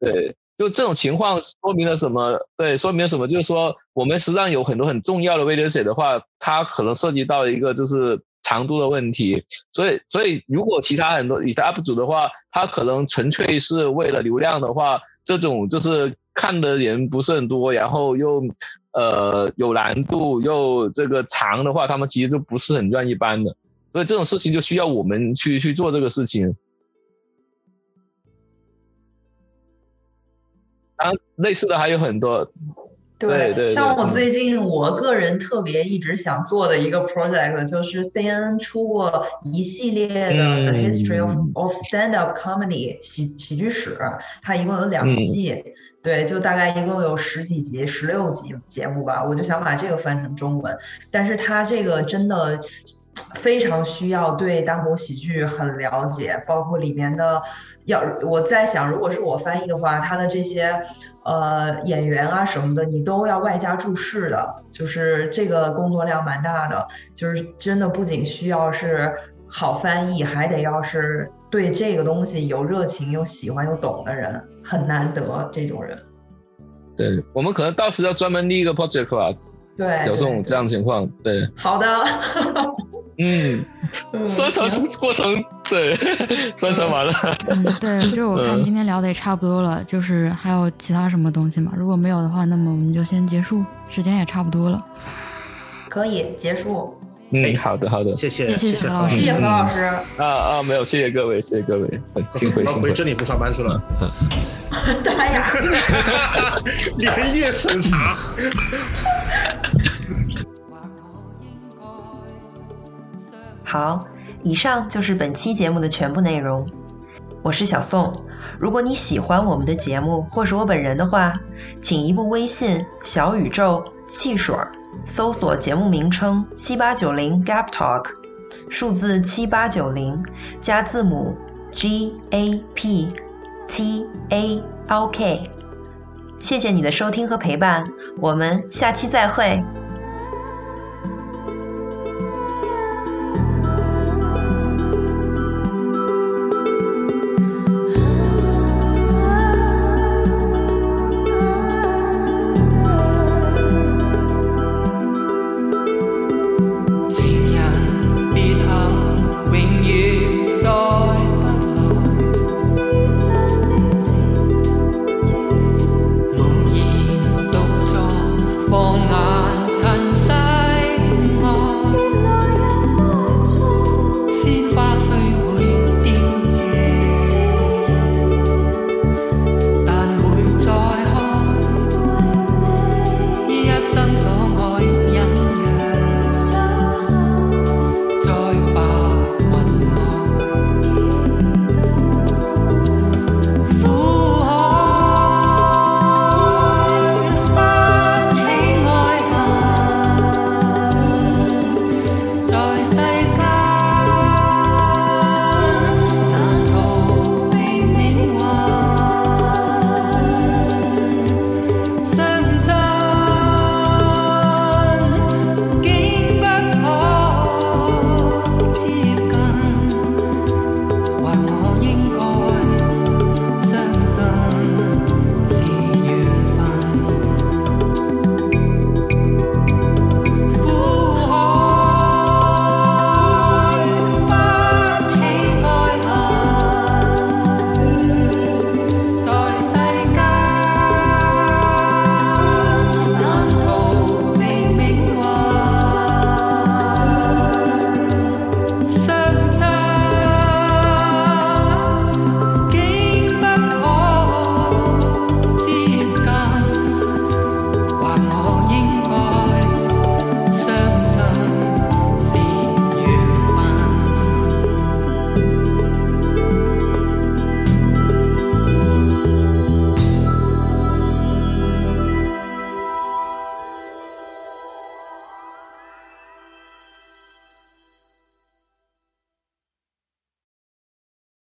对，就这种情况说明了什么？对，说明了什么？就是说我们实际上有很多很重要的 video 写的话，它可能涉及到一个就是。长度的问题，所以所以如果其他很多以前 UP 主的话，他可能纯粹是为了流量的话，这种就是看的人不是很多，然后又呃有难度又这个长的话，他们其实就不是很愿意搬的，所以这种事情就需要我们去去做这个事情。然后类似的还有很多。对对，像我最近我个人特别一直想做的一个 project，就是 CNN 出过一系列的 The History of of Stand Up Comedy 喜喜剧史，它一共有两季，对，就大概一共有十几集、十六集节目吧。我就想把这个翻成中文，但是它这个真的非常需要对单口喜剧很了解，包括里面的。要我在想，如果是我翻译的话，他的这些呃演员啊什么的，你都要外加注释的，就是这个工作量蛮大的，就是真的不仅需要是好翻译，还得要是对这个东西有热情、又喜欢、又懂的人，很难得这种人。对我们可能到时要专门立一个 project 吧。对，有这种这样情况，对。好的。嗯，生成过程对，生成 完了。嗯，对，就我看今天聊的也差不多了，就是还有其他什么东西吗？如果没有的话，那么我们就先结束，时间也差不多了。可以结束。嗯，好的，好的，谢谢，谢谢何老师，谢谢何老师。啊啊，没有，谢谢各位，谢谢各位，幸会，幸会。这里不上班去了。大呀！连夜审查。好，以上就是本期节目的全部内容。我是小宋，如果你喜欢我们的节目或是我本人的话，请移步微信小宇宙汽水，搜索节目名称七八九零 Gap Talk，数字七八九零加字母 G A P T A L K。谢谢你的收听和陪伴，我们下期再会。